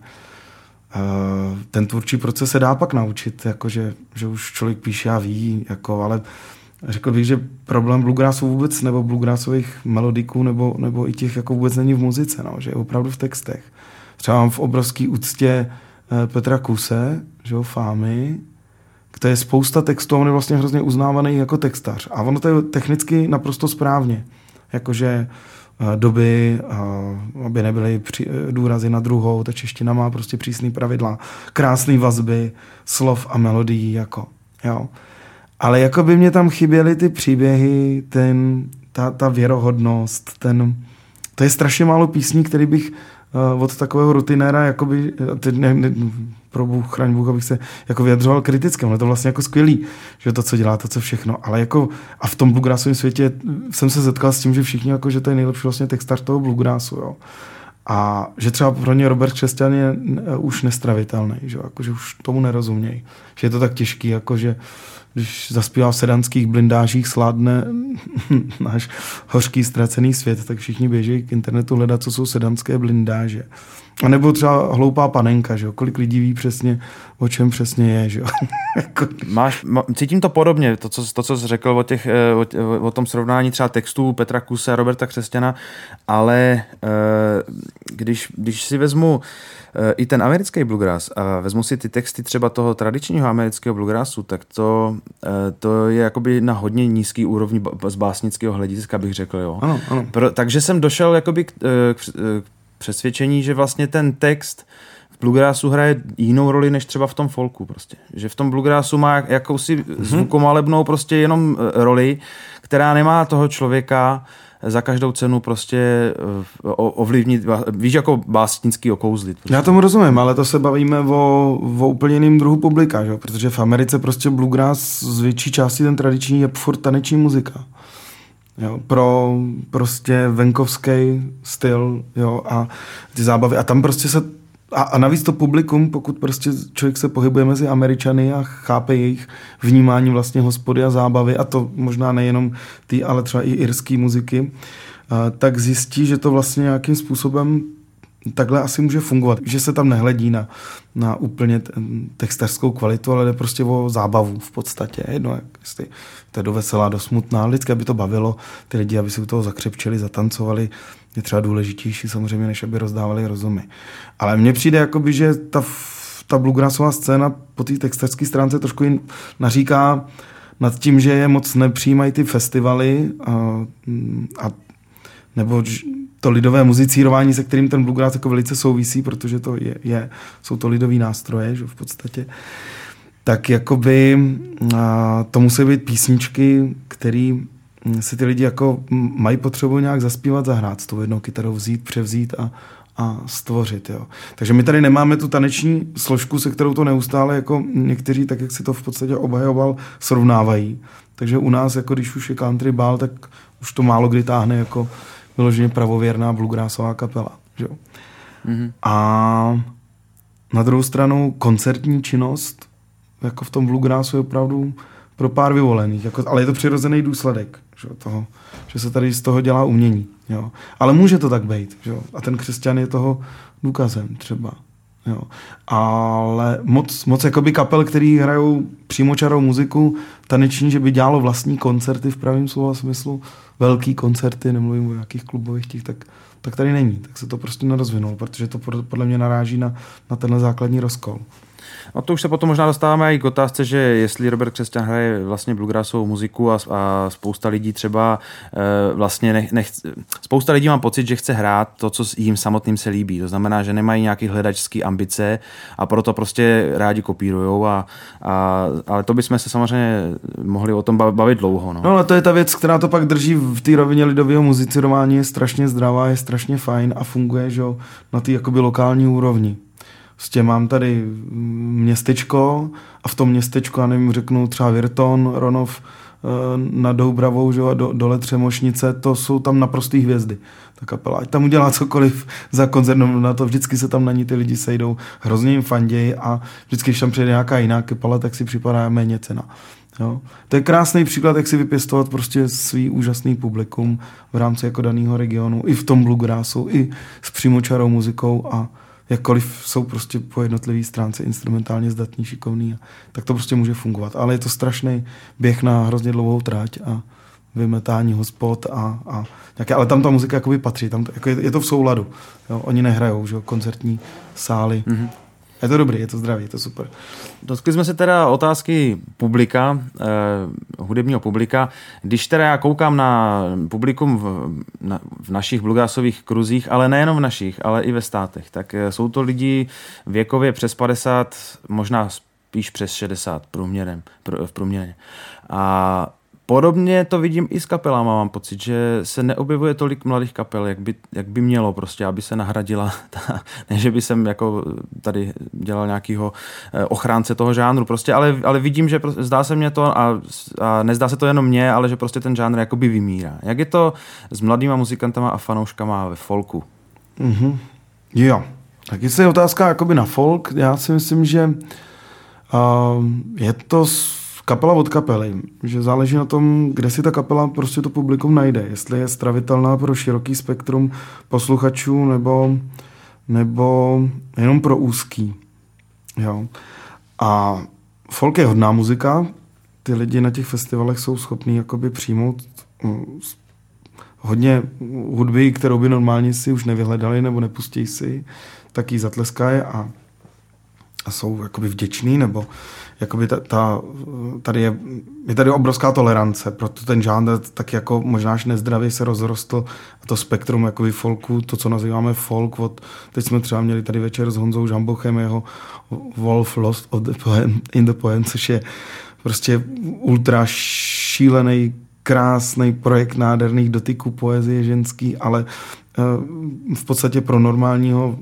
Speaker 2: uh, ten tvůrčí proces se dá pak naučit, jako že, že už člověk píše a ví, jako, ale řekl bych, že problém bluegrassu vůbec, nebo bluegrassových melodiků, nebo, nebo i těch jako vůbec není v muzice, no, že je opravdu v textech. Třeba mám v obrovský úctě uh, Petra Kuse, že jo, Fámy, to je spousta textů, on je vlastně hrozně uznávaný jako textař. A ono to je technicky naprosto správně. Jakože eh, doby, eh, aby nebyly eh, důrazy na druhou, ta čeština má prostě přísný pravidla, krásné vazby, slov a melodií, jako, jo. Ale jako by mě tam chyběly ty příběhy, ten, ta, ta věrohodnost, ten, to je strašně málo písní, který bych od takového rutinéra, jakoby, teď ne, ne, pro Bůh, chraň Bůh, abych se jako vyjadřoval kriticky. Je to vlastně jako skvělý, že to, co dělá, to, co všechno. Ale jako a v tom bluegrassovém světě jsem se setkal s tím, že všichni jako, že to je nejlepší vlastně textař toho bluegrassu, jo. A že třeba pro ně Robert Křesťan je už nestravitelný, že, jako, že už tomu nerozumějí. Že je to tak těžký, jako že když zaspívá v sedanských blindážích sládne [laughs] náš hořký ztracený svět, tak všichni běží k internetu hledat, co jsou sedanské blindáže. A nebo třeba hloupá panenka, že jo? kolik lidí ví přesně, o čem přesně je. Že jo? [laughs]
Speaker 1: Jako- Máš, cítím to podobně, to, co, to, co jsi řekl o, těch, eh, o, o tom srovnání třeba textů Petra Kuse a Roberta Křesťana, ale eh, když, když si vezmu eh, i ten americký bluegrass a vezmu si ty texty třeba toho tradičního amerického bluegrassu, tak to, to je jakoby na hodně nízký úrovni z básnického hlediska, bych řekl. Jo.
Speaker 2: Ano, ano.
Speaker 1: Pro, takže jsem došel jakoby k, k, k přesvědčení, že vlastně ten text v bluegrassu hraje jinou roli než třeba v tom folku prostě. Že v tom bluegrassu má jakousi mm-hmm. zvukomalebnou prostě jenom e, roli, která nemá toho člověka za každou cenu prostě e, ovlivnit, víš, jako básnický okouzlit. Prostě.
Speaker 2: Já tomu rozumím, ale to se bavíme o, o úplně jiném druhu publika, že? protože v Americe prostě bluegrass z větší části ten tradiční je furt taneční muzika. Jo, pro prostě venkovský styl jo, a ty zábavy. A tam prostě se a, a navíc to publikum, pokud prostě člověk se pohybuje mezi Američany a chápe jejich vnímání vlastně hospody a zábavy, a to možná nejenom ty, ale třeba i irský muziky, tak zjistí, že to vlastně nějakým způsobem takhle asi může fungovat, že se tam nehledí na, na úplně textařskou kvalitu, ale jde prostě o zábavu v podstatě. Jedno, jestli to je do veselá, do smutná, vždycky, aby to bavilo ty lidi, aby si u toho zakřepčili, zatancovali, je třeba důležitější samozřejmě, než aby rozdávali rozumy. Ale mně přijde, jakoby, že ta, ta bluegrassová scéna po té textařské stránce trošku jim naříká nad tím, že je moc nepřijímají ty festivaly a, a nebo to lidové muzicírování, se kterým ten bluegrass jako velice souvisí, protože to je, je jsou to lidové nástroje, že v podstatě, tak jakoby a, to musí být písničky, které si ty lidi jako mají potřebu nějak zaspívat, zahrát s tou jednou kytarou, vzít, převzít a, a stvořit. Jo. Takže my tady nemáme tu taneční složku, se kterou to neustále jako někteří, tak jak si to v podstatě obhajoval, srovnávají. Takže u nás, jako když už je country bál, tak už to málo kdy táhne jako vyloženě pravověrná bluegrassová kapela. Že? Mm-hmm. A na druhou stranu koncertní činnost jako v tom bluegrassu je opravdu pro pár vyvolených, jako, ale je to přirozený důsledek že, toho, že se tady z toho dělá umění. Jo. Ale může to tak být. Že? A ten křesťan je toho důkazem třeba. Jo. Ale moc, moc jakoby kapel, který hrajou přímočarou muziku, taneční, že by dělalo vlastní koncerty v pravém slova smyslu, velký koncerty, nemluvím o nějakých klubových těch, tak, tak tady není. Tak se to prostě nerozvinulo, protože to podle mě naráží na, na tenhle základní rozkol.
Speaker 1: No to už se potom možná dostáváme i k otázce, že jestli Robert Křesťan hraje vlastně bluegrassovou muziku a, a spousta lidí třeba e, vlastně nech, nech, spousta lidí má pocit, že chce hrát to, co jim samotným se líbí. To znamená, že nemají nějaký hledačský ambice a proto prostě rádi kopírujou a, a ale to bychom se samozřejmě mohli o tom bavit dlouho. No.
Speaker 2: no ale to je ta věc, která to pak drží v té rovině lidového muzicirování, je strašně zdravá, je strašně fajn a funguje že, na té lokální úrovni. Prostě mám tady městečko a v tom městečku, já nevím, řeknu třeba Virton, Ronov, eh, nad Doubravou, že a do, dole Třemošnice, to jsou tam naprostý hvězdy. Ta kapela, ať tam udělá cokoliv za koncert, no, na to vždycky se tam na ní ty lidi sejdou, hrozně jim fandějí a vždycky, když tam přijde nějaká jiná kapela, tak si připadá méně cena. Jo? To je krásný příklad, jak si vypěstovat prostě svý úžasný publikum v rámci jako daného regionu, i v tom bluegrassu, i s přímočarou muzikou a jakkoliv jsou prostě po jednotlivé stránce instrumentálně zdatní, šikovný, tak to prostě může fungovat. Ale je to strašný běh na hrozně dlouhou tráť a vymetání hospod a, a nějaké, ale tam ta muzika jakoby patří, tam jako je, je, to v souladu. Jo? Oni nehrajou, že koncertní sály. Mm-hmm. Je to dobrý, je to zdravý, je to super.
Speaker 1: Dotkli jsme se teda otázky publika, eh, hudebního publika. Když teda já koukám na publikum v, na, v našich bluegrassových kruzích, ale nejenom v našich, ale i ve státech, tak eh, jsou to lidi věkově přes 50, možná spíš přes 60 průměrem, pr, v průměrě. A Podobně to vidím i s kapelama, mám pocit, že se neobjevuje tolik mladých kapel, jak by, jak by mělo prostě, aby se nahradila, [laughs] ta, ne, že by jsem jako tady dělal nějakého eh, ochránce toho žánru, prostě, ale, ale vidím, že prostě, zdá se mě to a, a nezdá se to jenom mně, ale že prostě ten žánr jakoby vymírá. Jak je to s mladýma muzikantama a fanouškama ve folku?
Speaker 2: Mm-hmm. Jo, tak jestli je otázka jakoby na folk, já si myslím, že uh, je to kapela od kapely, že záleží na tom, kde si ta kapela prostě to publikum najde, jestli je stravitelná pro široký spektrum posluchačů nebo, nebo jenom pro úzký. Jo. A folk je hodná muzika, ty lidi na těch festivalech jsou schopní jakoby přijmout mm, hodně hudby, kterou by normálně si už nevyhledali nebo nepustí si, tak ji zatleskají a, a jsou jakoby vděční nebo jakoby ta, ta, tady je, je tady obrovská tolerance, proto ten žánr tak jako možná až nezdravě se rozrostl a to spektrum jakoby folku, to, co nazýváme folk, od, teď jsme třeba měli tady večer s Honzou Žambochem jeho Wolf Lost of the poem, in the Poem, což je prostě ultra šílený krásný projekt nádherných dotyků poezie ženský, ale uh, v podstatě pro normálního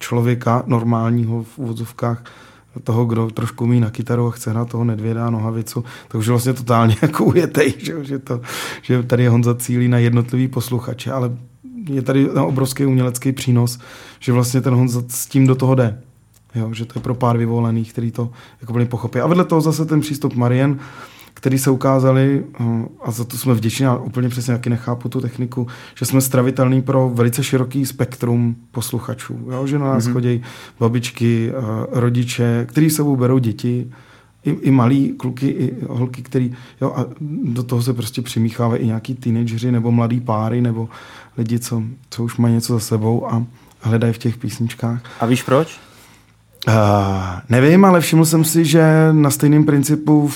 Speaker 2: člověka, normálního v úvodzovkách, toho, kdo trošku umí na kytaru a chce hrát toho nedvěda nohavicu, tak už vlastně totálně [laughs] jako ujetej, že, že, to, že tady Honza cílí na jednotlivý posluchače, ale je tady obrovský umělecký přínos, že vlastně ten Honza s tím do toho jde. Jo, že to je pro pár vyvolených, který to jako pochopí. A vedle toho zase ten přístup Marien, který se ukázali, eh, a za to jsme vděční, a úplně přesně jaký nechápu tu techniku, že jsme stravitelní pro velice široký spektrum posluchačů. Jo? Že na nás mm-hmm. chodí babičky, eh, rodiče, kteří sebou berou děti, i, i malí kluky, i holky, který, jo, a do toho se prostě přimíchávají i nějaký teenageři nebo mladý páry, nebo lidi, co, co už mají něco za sebou a hledají v těch písničkách.
Speaker 1: A víš proč?
Speaker 2: Uh, nevím, ale všiml jsem si, že na stejném principu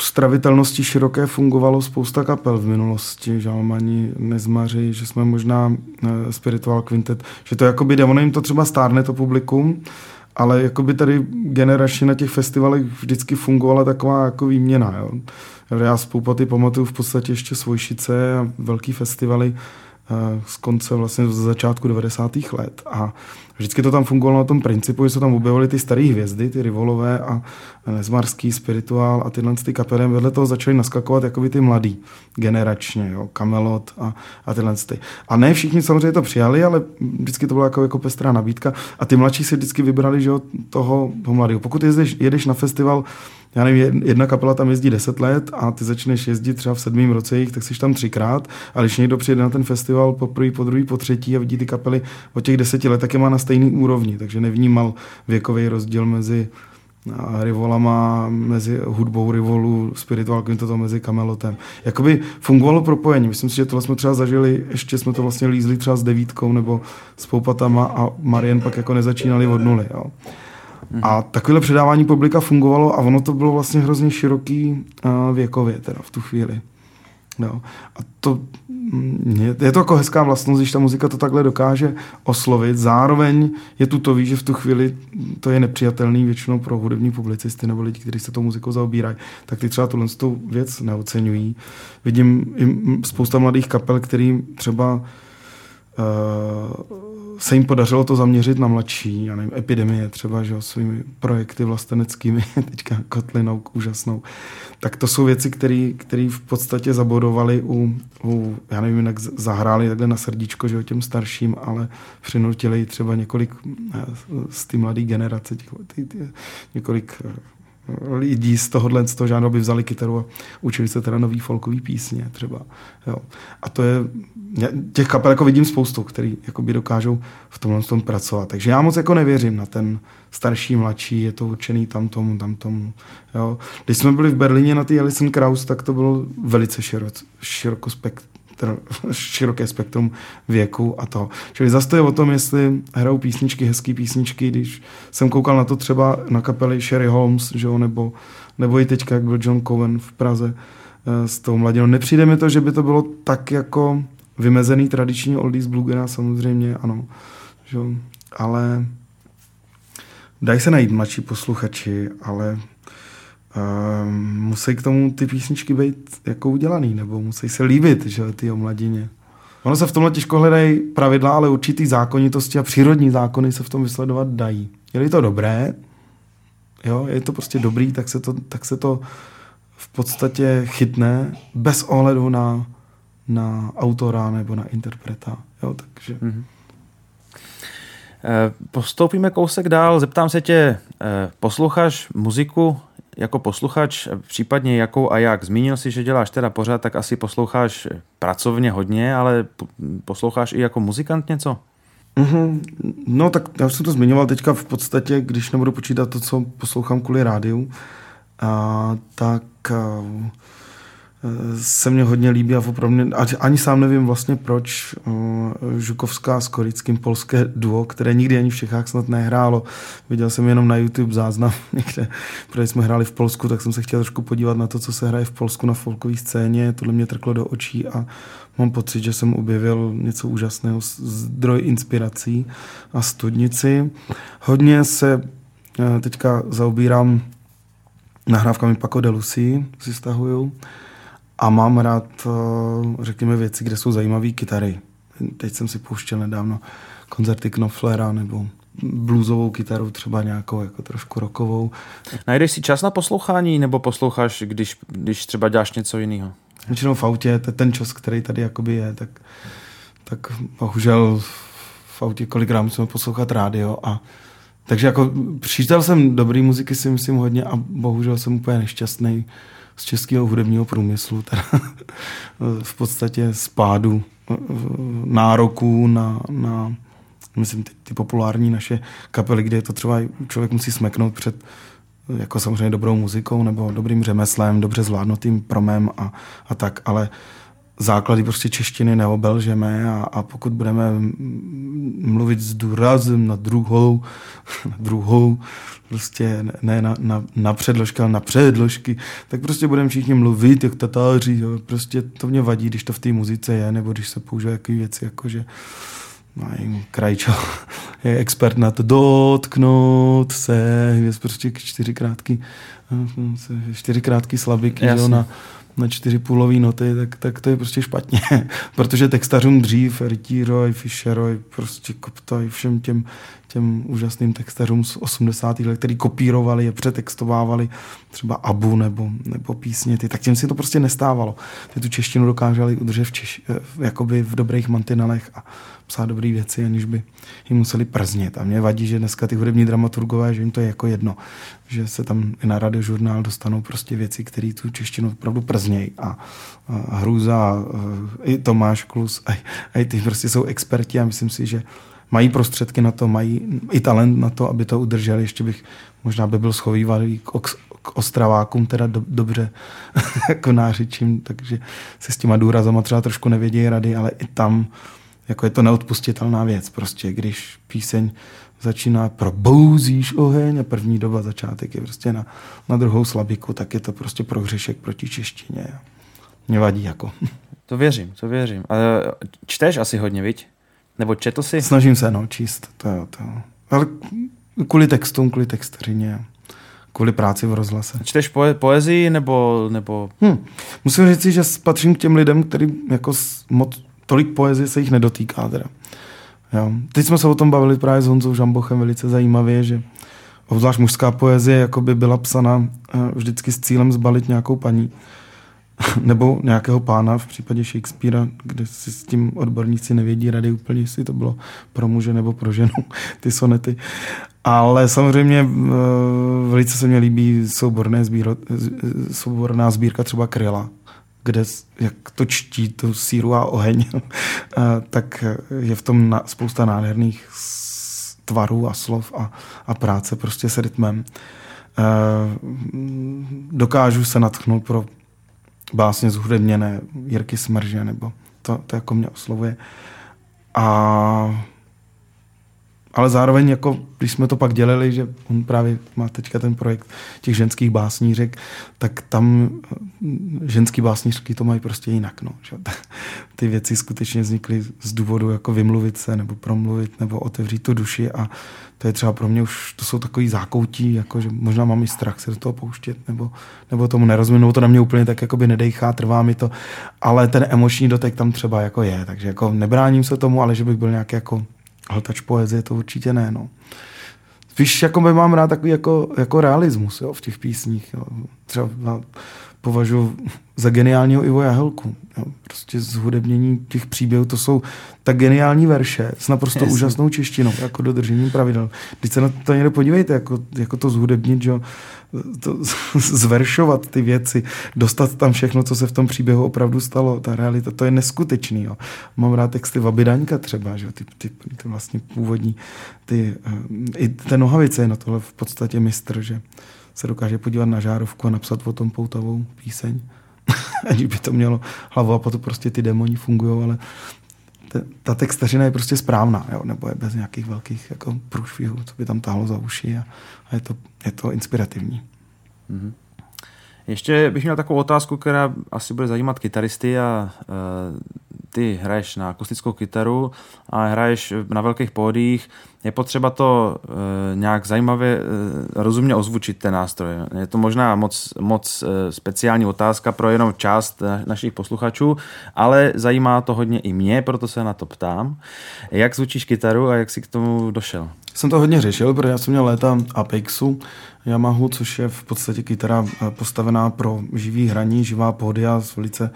Speaker 2: stravitelnosti široké fungovalo spousta kapel v minulosti, Žalmani, Nezmaři, že jsme možná eh, Spiritual Quintet, že to jakoby jde, ono jim to třeba stárne to publikum, ale jakoby tady generačně na těch festivalech vždycky fungovala taková jako výměna. Jo. Já z Poupaty pamatuju v podstatě ještě Svojšice a velký festivaly, Eh, z konce vlastně z začátku 90. let a vždycky to tam fungovalo na tom principu, že se tam objevily ty staré hvězdy, ty rivolové a nezmarský, spirituál a tyhle ty kapely vedle toho začaly naskakovat jakoby ty mladý generačně, jo, Camelot a, a tyhle ty. A ne všichni samozřejmě to přijali, ale vždycky to byla jako, jako pestrá nabídka a ty mladší si vždycky vybrali že jo, toho, toho mladého. Pokud jezdeš, jedeš na festival já nevím, jedna kapela tam jezdí 10 let a ty začneš jezdit třeba v sedmém roce jich, tak jsi tam třikrát, ale když někdo přijde na ten festival po první, po druhý, po třetí a vidí ty kapely od těch deseti let, tak je má na stejný úrovni, takže nevnímal věkový rozdíl mezi rivolama, mezi hudbou rivolu, spiritual to mezi kamelotem. Jakoby fungovalo propojení. Myslím si, že tohle jsme třeba zažili, ještě jsme to vlastně lízli třeba s devítkou nebo s poupatama a Marien pak jako nezačínali od nuly. Jo. Mm. A takovéhle předávání publika fungovalo a ono to bylo vlastně hrozně široký uh, věkově teda v tu chvíli. No. A to je, je to jako hezká vlastnost, když ta muzika to takhle dokáže oslovit. Zároveň je tu to ví, že v tu chvíli to je nepřijatelný většinou pro hudební publicisty nebo lidi, kteří se tou muzikou zaobírají, tak ty třeba tuhle tu věc neocenují. Vidím i spousta mladých kapel, který třeba uh, se jim podařilo to zaměřit na mladší, já nevím, epidemie třeba, že jo, svými projekty vlasteneckými, [laughs] teďka Kotlinou úžasnou, tak to jsou věci, které v podstatě zabodovaly u, u, já nevím, jak zahráli takhle na srdíčko, že jo, těm starším, ale přinutili třeba několik eh, z té mladé generace, těch, několik eh, lidí z tohohle z toho žádného by vzali kytaru a učili se teda nový folkový písně třeba. Jo. A to je, těch kapel jako vidím spoustu, který by dokážou v tomhle tom pracovat. Takže já moc jako nevěřím na ten starší, mladší, je to určený tam tomu, tam tomu. Jo. Když jsme byli v Berlíně na té Alison Krauss, tak to bylo velice širok, širokospekt, [laughs] široké spektrum věku a to. Čili zase to je o tom, jestli hrajou písničky, hezké písničky, když jsem koukal na to třeba na kapely Sherry Holmes, že jo, nebo, nebo i teďka, jak byl John Cohen v Praze eh, s tou mladinou. Nepřijde mi to, že by to bylo tak jako vymezený tradiční oldies bluegrass, samozřejmě, ano. Že? Ale dají se najít mladší posluchači, ale musí k tomu ty písničky být jako udělaný, nebo musí se líbit, že ty o mladině. Ono se v tomhle těžko hledají pravidla, ale určitý zákonitosti a přírodní zákony se v tom vysledovat dají. Je to dobré, jo, je to prostě dobrý, tak se to, tak se to v podstatě chytne bez ohledu na, na autora nebo na interpreta. Jo, takže... Mm-hmm.
Speaker 1: Postoupíme kousek dál, zeptám se tě, eh, posloucháš muziku jako posluchač, případně jakou a jak? Zmínil si, že děláš teda pořád, tak asi posloucháš pracovně hodně, ale posloucháš i jako muzikant něco?
Speaker 2: Mm-hmm. No tak já už jsem to zmiňoval teďka v podstatě, když nebudu počítat to, co poslouchám kvůli rádiu, a, tak a, se mně hodně líbí a opravdu ani sám nevím vlastně proč uh, Žukovská s Korickým polské duo, které nikdy ani v Čechách snad nehrálo. Viděl jsem jenom na YouTube záznam [laughs] někde, protože jsme hráli v Polsku, tak jsem se chtěl trošku podívat na to, co se hraje v Polsku na folkové scéně. Tohle mě trklo do očí a mám pocit, že jsem objevil něco úžasného, zdroj inspirací a studnici. Hodně se uh, teďka zaobírám nahrávkami Paco de Lucy, si stahuju a mám rád, eh, řekněme, věci, kde jsou zajímavé kytary. Teď jsem si pouštěl nedávno koncerty Knopflera nebo bluesovou kytaru, třeba nějakou jako trošku rokovou.
Speaker 1: Najdeš si čas na poslouchání nebo posloucháš, když, když třeba děláš něco jiného?
Speaker 2: Většinou v autě, ten čas, který tady jakoby je, tak, tak bohužel v autě kolikrát musíme poslouchat rádio a takže jako přítel jsem dobrý muziky si myslím hodně a bohužel jsem úplně nešťastný z českého hudebního průmyslu, teda [laughs] v podstatě spádu eh, nároků na, na myslím, ty, ty populární naše kapely, kde je to třeba člověk musí smeknout před jako samozřejmě dobrou muzikou nebo dobrým řemeslem, dobře zvládnutým promem a, a tak, ale základy prostě češtiny neobelžeme a, a pokud budeme mluvit s důrazem na druhou, [laughs] na druhou, prostě ne na, na, na předložky, ale na předložky, tak prostě budeme všichni mluvit jak tatáři, jo. prostě to mě vadí, když to v té muzice je, nebo když se použije jaký věci, jako že no, Krajčo [laughs] je expert na to dotknout se, je prostě čtyři krátký, čtyři krátký slabiky, jo, na, na čtyři půlové noty, tak, tak to je prostě špatně. [laughs] Protože textařům dřív, Rytíroy, Fischeroj, prostě Koptoj, všem těm, těm úžasným textařům z 80. let, který kopírovali je přetextovávali třeba Abu nebo, nebo písně, ty, tak těm si to prostě nestávalo. Ty tu češtinu dokázali udržet v, češ, eh, jakoby v dobrých mantinelech a psát dobré věci, aniž by jim museli prznit. A mě vadí, že dneska ty hudební dramaturgové, že jim to je jako jedno, že se tam i na radiožurnál dostanou prostě věci, které tu češtinu opravdu prznějí. A, a Hruza, i Tomáš Klus, a, a i ty prostě jsou experti a myslím si, že mají prostředky na to, mají i talent na to, aby to udrželi. Ještě bych možná by byl schovývalý k, k Ostravákům teda do, dobře [laughs] jako nářičím, takže se s těma důrazama třeba trošku nevědějí rady, ale i tam jako je to neodpustitelná věc. Prostě když píseň začíná probouzíš oheň a první doba začátek je prostě na, na druhou slabiku, tak je to prostě prohřešek proti češtině. Mě vadí jako.
Speaker 1: To věřím, to věřím. A čteš asi hodně, viď? Nebo četl si?
Speaker 2: Snažím se, no, číst. To, to. Ale kvůli textům, kvůli textařině, kvůli práci v rozhlase.
Speaker 1: Čteš poe- poezii nebo... nebo...
Speaker 2: Hm. Musím říct, že patřím k těm lidem, který jako moc, tolik poezie se jich nedotýká. Teda. Jo. Teď jsme se o tom bavili právě s Honzou Žambochem velice zajímavě, že obzvlášť mužská poezie jako by byla psaná eh, vždycky s cílem zbalit nějakou paní [laughs] nebo nějakého pána v případě Shakespearea, kde si s tím odborníci nevědí rady úplně, jestli to bylo pro muže nebo pro ženu, [laughs] ty sonety. Ale samozřejmě eh, velice se mi líbí souborné sbíro, souborná sbírka třeba Kryla, kde jak to čtí tu síru a oheň, [laughs] tak je v tom spousta nádherných tvarů a slov a, a práce prostě s rytmem. Eh, dokážu se natchnout pro básně zhudebněné Jirky Smrže, nebo to, to jako mě oslovuje. A ale zároveň, jako, když jsme to pak dělali, že on právě má teďka ten projekt těch ženských básnířek, tak tam hm, ženský básnířky to mají prostě jinak. No, že? [laughs] Ty věci skutečně vznikly z důvodu jako vymluvit se, nebo promluvit, nebo otevřít tu duši a to je třeba pro mě už, to jsou takový zákoutí, jako že možná mám i strach se do toho pouštět, nebo, nebo tomu nerozumím, nebo to na mě úplně tak jakoby nedejchá, trvá mi to, ale ten emoční dotek tam třeba jako je, takže jako nebráním se tomu, ale že bych byl nějaký jako hltač poezie, to určitě ne, no. Spíš jako by mám rád takový jako, jako realismus jo, v těch písních. Jo. Třeba považuji za geniálního Ivo Jahelku. Jo. Prostě zhudebnění těch příběhů, to jsou tak geniální verše s naprosto Jasně. úžasnou češtinou, jako dodržením pravidel. Když se na to někdo podívejte, jako, jako to zhudebnit, že to, [laughs] zveršovat ty věci, dostat tam všechno, co se v tom příběhu opravdu stalo, ta realita, to je neskutečný. Jo. Mám rád texty Vabidaňka třeba, že ty, ty, ty vlastně původní, ty, eh, i ten Nohavice je na tohle v podstatě mistr, že se dokáže podívat na žárovku a napsat o tom poutavou píseň. [laughs] Aniž by to mělo hlavu a potom prostě ty demoni fungují, ale ta, ta textařina je prostě správná, jo? nebo je bez nějakých velkých jako průšvihů, co by tam tahlo za uši a, a je, to, je to inspirativní. Mm-hmm.
Speaker 1: Ještě bych měl takovou otázku, která asi bude zajímat kytaristy a uh, ty hraješ na akustickou kytaru a hraješ na velkých pódiích, je potřeba to e, nějak zajímavě, e, rozumně ozvučit ten nástroj. Je to možná moc, moc e, speciální otázka pro jenom část našich posluchačů, ale zajímá to hodně i mě, proto se na to ptám. Jak zvučíš kytaru a jak jsi k tomu došel?
Speaker 2: Jsem to hodně řešil, protože já jsem měl léta Apexu, Yamahu, což je v podstatě kytara postavená pro živý hraní, živá pódia, velice,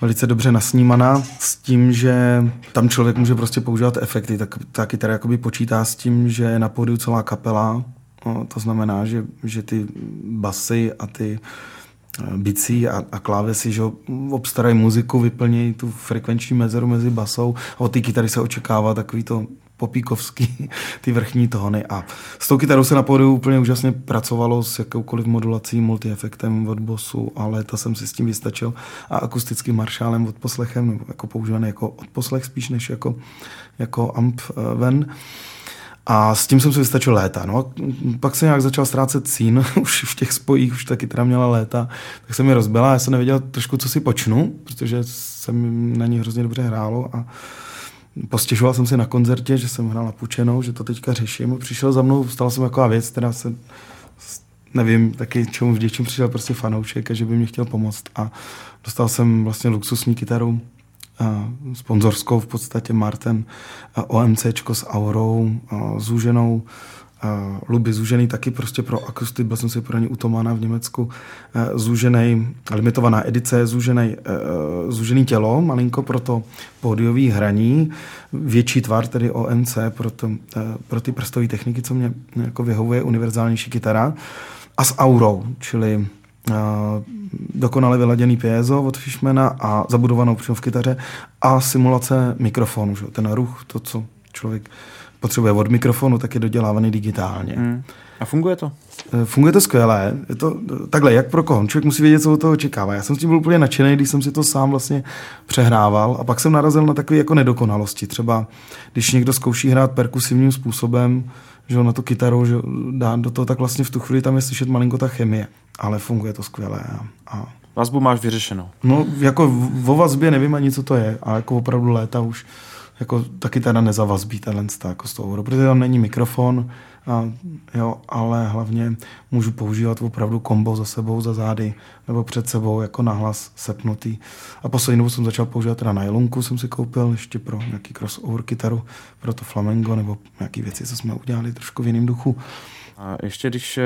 Speaker 2: velice dobře nasnímaná, s tím, že tam člověk může prostě používat efekty, tak ta kytara jakoby počítá s tím, že je na pódiu celá kapela, no, to znamená, že, že ty basy a ty eh, bicí a, a klávesy, že obstarají muziku, vyplnějí tu frekvenční mezeru mezi basou a od té kytary se očekává takový to popíkovský, [laughs] ty vrchní tóny. A s tou kytarou se na pódiu úplně úžasně pracovalo s jakoukoliv modulací, multiefektem od bosu, ale to jsem si s tím vystačil. A akustickým maršálem od poslechem, jako používaný jako odposlech spíš než jako, jako amp eh, ven. A s tím jsem si vystačil léta. No. Pak se nějak začal ztrácet cín, [laughs] už v těch spojích, už taky teda měla léta, tak jsem mi rozbila, já jsem nevěděl trošku, co si počnu, protože jsem na ní hrozně dobře hrálo a postěžoval jsem si na koncertě, že jsem hrál na Pučenou, že to teďka řeším. Přišel za mnou, stala jsem taková věc, která se nevím taky, čemu vděčím, přišel prostě fanoušek a že by mě chtěl pomoct. A dostal jsem vlastně luxusní kytaru, sponzorskou v podstatě Martin, OMCčko s aurou, zúženou, Luby zúžený taky prostě pro akusty, byl jsem si pro ně u Tomana v Německu, zúžený, limitovaná edice, zúžený, uh, zúžený tělo, malinko pro to pódiový hraní, větší tvar, tedy OMC, pro, to, uh, pro ty prstové techniky, co mě jako vyhovuje, univerzálnější kytara, a s aurou, čili dokonale vyladěný piezo od Fishmana a zabudovanou přímo v kytaře a simulace mikrofonu, že? ten ruch, to, co člověk potřebuje od mikrofonu, tak je dodělávaný digitálně. Hmm.
Speaker 1: A funguje to?
Speaker 2: Eh, funguje to skvěle. Je to takhle, jak pro koho? Člověk musí vědět, co od toho očekává. Já jsem s tím byl úplně nadšený, když jsem si to sám vlastně přehrával a pak jsem narazil na takové jako nedokonalosti. Třeba, když někdo zkouší hrát perkusivním způsobem, že na tu kytaru, že dá do toho, tak vlastně v tu chvíli tam je slyšet malinko ta chemie, ale funguje to skvěle. A, a
Speaker 1: Vazbu máš vyřešenou.
Speaker 2: No, jako o vazbě nevím ani, co to je. A jako opravdu léta už jako taky teda nezavazbí tenhle jako z toho, protože tam není mikrofon, a, jo, ale hlavně můžu používat opravdu kombo za sebou, za zády nebo před sebou jako nahlas sepnutý. A poslední dobu jsem začal používat teda nylonku, jsem si koupil ještě pro nějaký crossover kytaru, pro to flamengo nebo nějaké věci, co jsme udělali trošku v jiném duchu.
Speaker 1: A ještě když eh,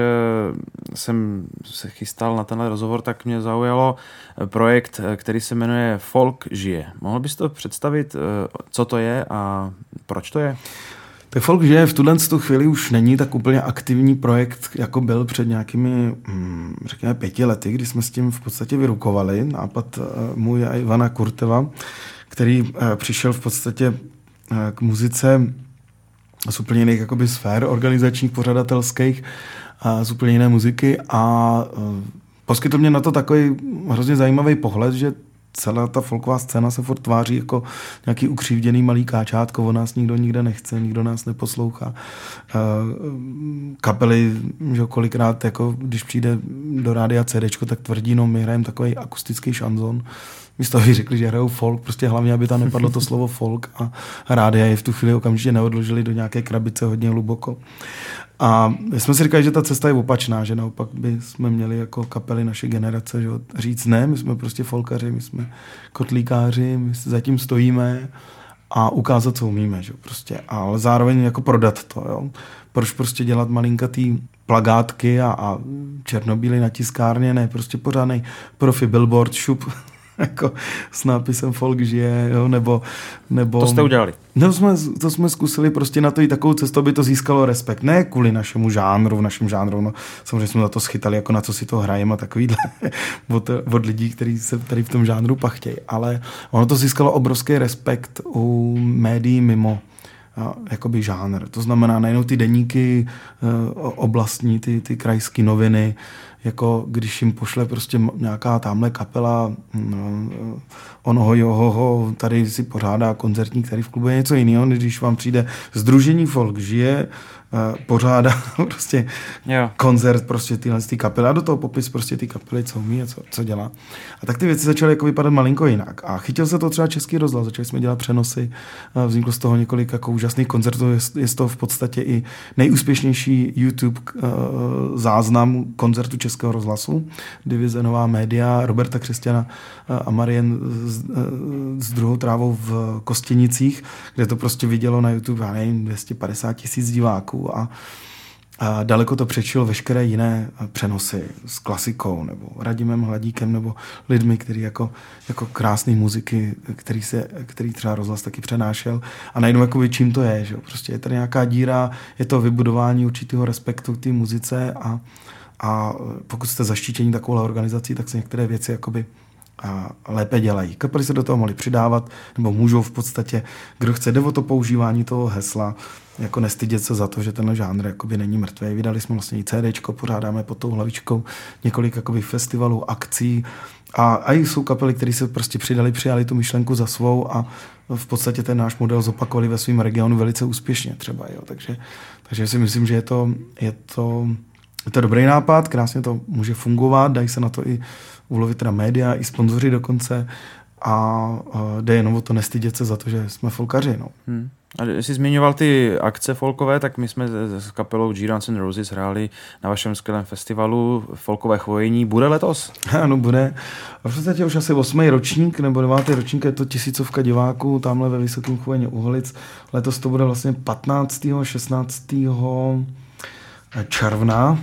Speaker 1: jsem se chystal na tenhle rozhovor, tak mě zaujalo eh, projekt, eh, který se jmenuje Folk žije. Mohl bys to představit, co to je a proč to je?
Speaker 2: Tak Folk žije v tuhle chvíli už není tak úplně aktivní projekt, jako byl před nějakými, hm, řekněme, pěti lety, kdy jsme s tím v podstatě vyrukovali. Nápad můj a Ivana Kurteva, který přišel v podstatě k muzice z úplně jiných jakoby, sfér organizačních, pořadatelských, z úplně jiné muziky a poskytl mě na to takový hrozně zajímavý pohled, že celá ta folková scéna se furt tváří jako nějaký ukřivděný malý káčátko, o nás nikdo nikde nechce, nikdo nás neposlouchá. Uh, kapely, že kolikrát, jako když přijde do rádia CD, tak tvrdí, no my hrajeme takový akustický šanzon, místo aby řekli, že hrajou folk, prostě hlavně, aby tam nepadlo to slovo folk a rádia je v tu chvíli okamžitě neodložili do nějaké krabice hodně hluboko. A my jsme si říkali, že ta cesta je opačná, že naopak by jsme měli jako kapely naše generace že říct ne, my jsme prostě folkaři, my jsme kotlíkáři, my zatím stojíme a ukázat, co umíme, že prostě, ale zároveň jako prodat to, jo. Proč prostě dělat malinkatý plagátky a, a černobíly na tiskárně, ne, prostě pořádný profi billboard, šup, [laughs] jako s nápisem folk žije, jo, nebo, nebo...
Speaker 1: To jste udělali?
Speaker 2: No, jsme, to jsme zkusili prostě na to i takovou cestu, aby to získalo respekt. Ne kvůli našemu žánru, v našem žánru, no, samozřejmě jsme za to schytali, jako na co si to hrajeme a takovýhle [laughs] od, od lidí, kteří se tady v tom žánru pachtějí. Ale ono to získalo obrovský respekt u médií mimo jakoby žánr. To znamená nejenom ty deníky eh, oblastní, ty, ty krajské noviny, jako když jim pošle prostě nějaká tamhle kapela no, onoho johoho, tady si pořádá koncertní, který v klubu je něco jiného, než když vám přijde Združení Folk žije, Eh, pořádá [laughs] prostě jo. koncert prostě tyhle ty kapely a do toho popis prostě ty kapely, co umí a co, co dělá. A tak ty věci začaly jako vypadat malinko jinak. A chytil se to třeba český rozhlas, začali jsme dělat přenosy, vzniklo z toho několik jako úžasných koncertů, je, je z toho v podstatě i nejúspěšnější YouTube uh, záznam koncertu českého rozhlasu, divize Nová média, Roberta Křesťana a Marien s, s druhou trávou v Kostěnicích, kde to prostě vidělo na YouTube, já nevím, 250 tisíc diváků a, a daleko to přečilo veškeré jiné přenosy s klasikou nebo Radimem Hladíkem nebo lidmi, kteří jako, jako krásné muziky, který, se, který třeba rozhlas taky přenášel. A najednou jako čím to je, že prostě je tady nějaká díra, je to vybudování určitého respektu k té muzice a, a pokud jste zaštítění takovou organizací, tak se některé věci jakoby a lépe dělají. Kapely se do toho mohly přidávat, nebo můžou v podstatě, kdo chce, jde o to používání toho hesla, jako nestydět se za to, že ten žánr jakoby není mrtvý. Vydali jsme vlastně i CD, pořádáme pod tou hlavičkou několik jakoby festivalů, akcí a, a jsou kapely, které se prostě přidali, přijali tu myšlenku za svou a v podstatě ten náš model zopakovali ve svém regionu velice úspěšně třeba. Jo. Takže, takže si myslím, že je to, je to, je to dobrý nápad, krásně to může fungovat, dají se na to i ulovit teda média, i sponzoři dokonce a jde jenom o to nestydět se za to, že jsme folkaři. No. Hmm.
Speaker 1: A jsi zmiňoval ty akce folkové, tak my jsme s kapelou G-Runs and Roses hráli na vašem skvělém festivalu Folkové chvojení. Bude letos? [laughs]
Speaker 2: Ano, bude. A v podstatě už asi osmý ročník nebo devátý ročník, je to tisícovka diváků tamhle ve Vysokém chvojení Uhlic. Letos to bude vlastně 15. 16. června.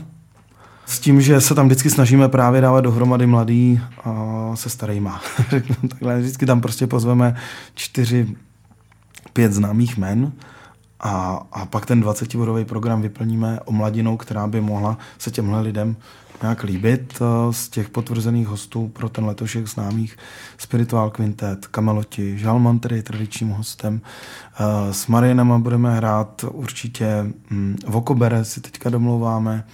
Speaker 2: S tím, že se tam vždycky snažíme právě dávat dohromady mladý a se starýma. [laughs] Takhle vždycky tam prostě pozveme čtyři pět známých men a, a pak ten 20-bodový program vyplníme o mladinou, která by mohla se těmhle lidem nějak líbit eh, z těch potvrzených hostů pro ten letošek známých Spiritual Quintet, Kameloti, Žalman, je tradičním hostem. Eh, s Marianem budeme hrát určitě hm, Vokobere si teďka domlouváme,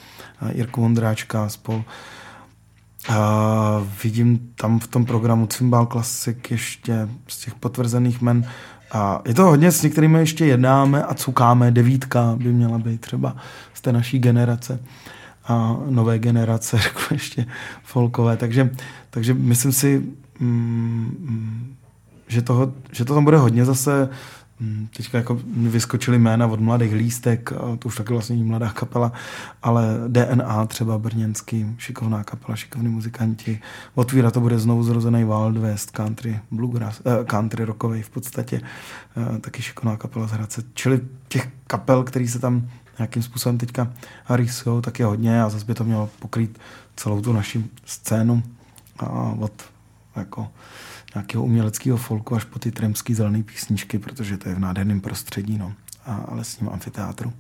Speaker 2: eh, Jirku Vondráčka spol. Uh, vidím tam v tom programu Cymbal Classic ještě z těch potvrzených men A je to hodně, s některými ještě jednáme a cukáme. Devítka by měla být třeba z té naší generace a nové generace, [laughs] řeknu ještě folkové. Takže, takže myslím si, mm, že, toho, že to tam bude hodně zase teďka jako vyskočily jména od Mladých lístek, to už taky vlastně mladá kapela, ale DNA třeba brněnský, šikovná kapela, šikovní muzikanti. Otvíra to bude znovu zrozený Wild West, country, bluegrass, eh, country rockový v podstatě, eh, taky šikovná kapela z Hradce. Čili těch kapel, který se tam nějakým způsobem teďka rýsujou, tak je hodně a zase by to mělo pokrýt celou tu naši scénu a od jako nějakého uměleckého folku až po ty tremský zelené písničky, protože to je v nádherném prostředí, no, a lesním amfiteátru.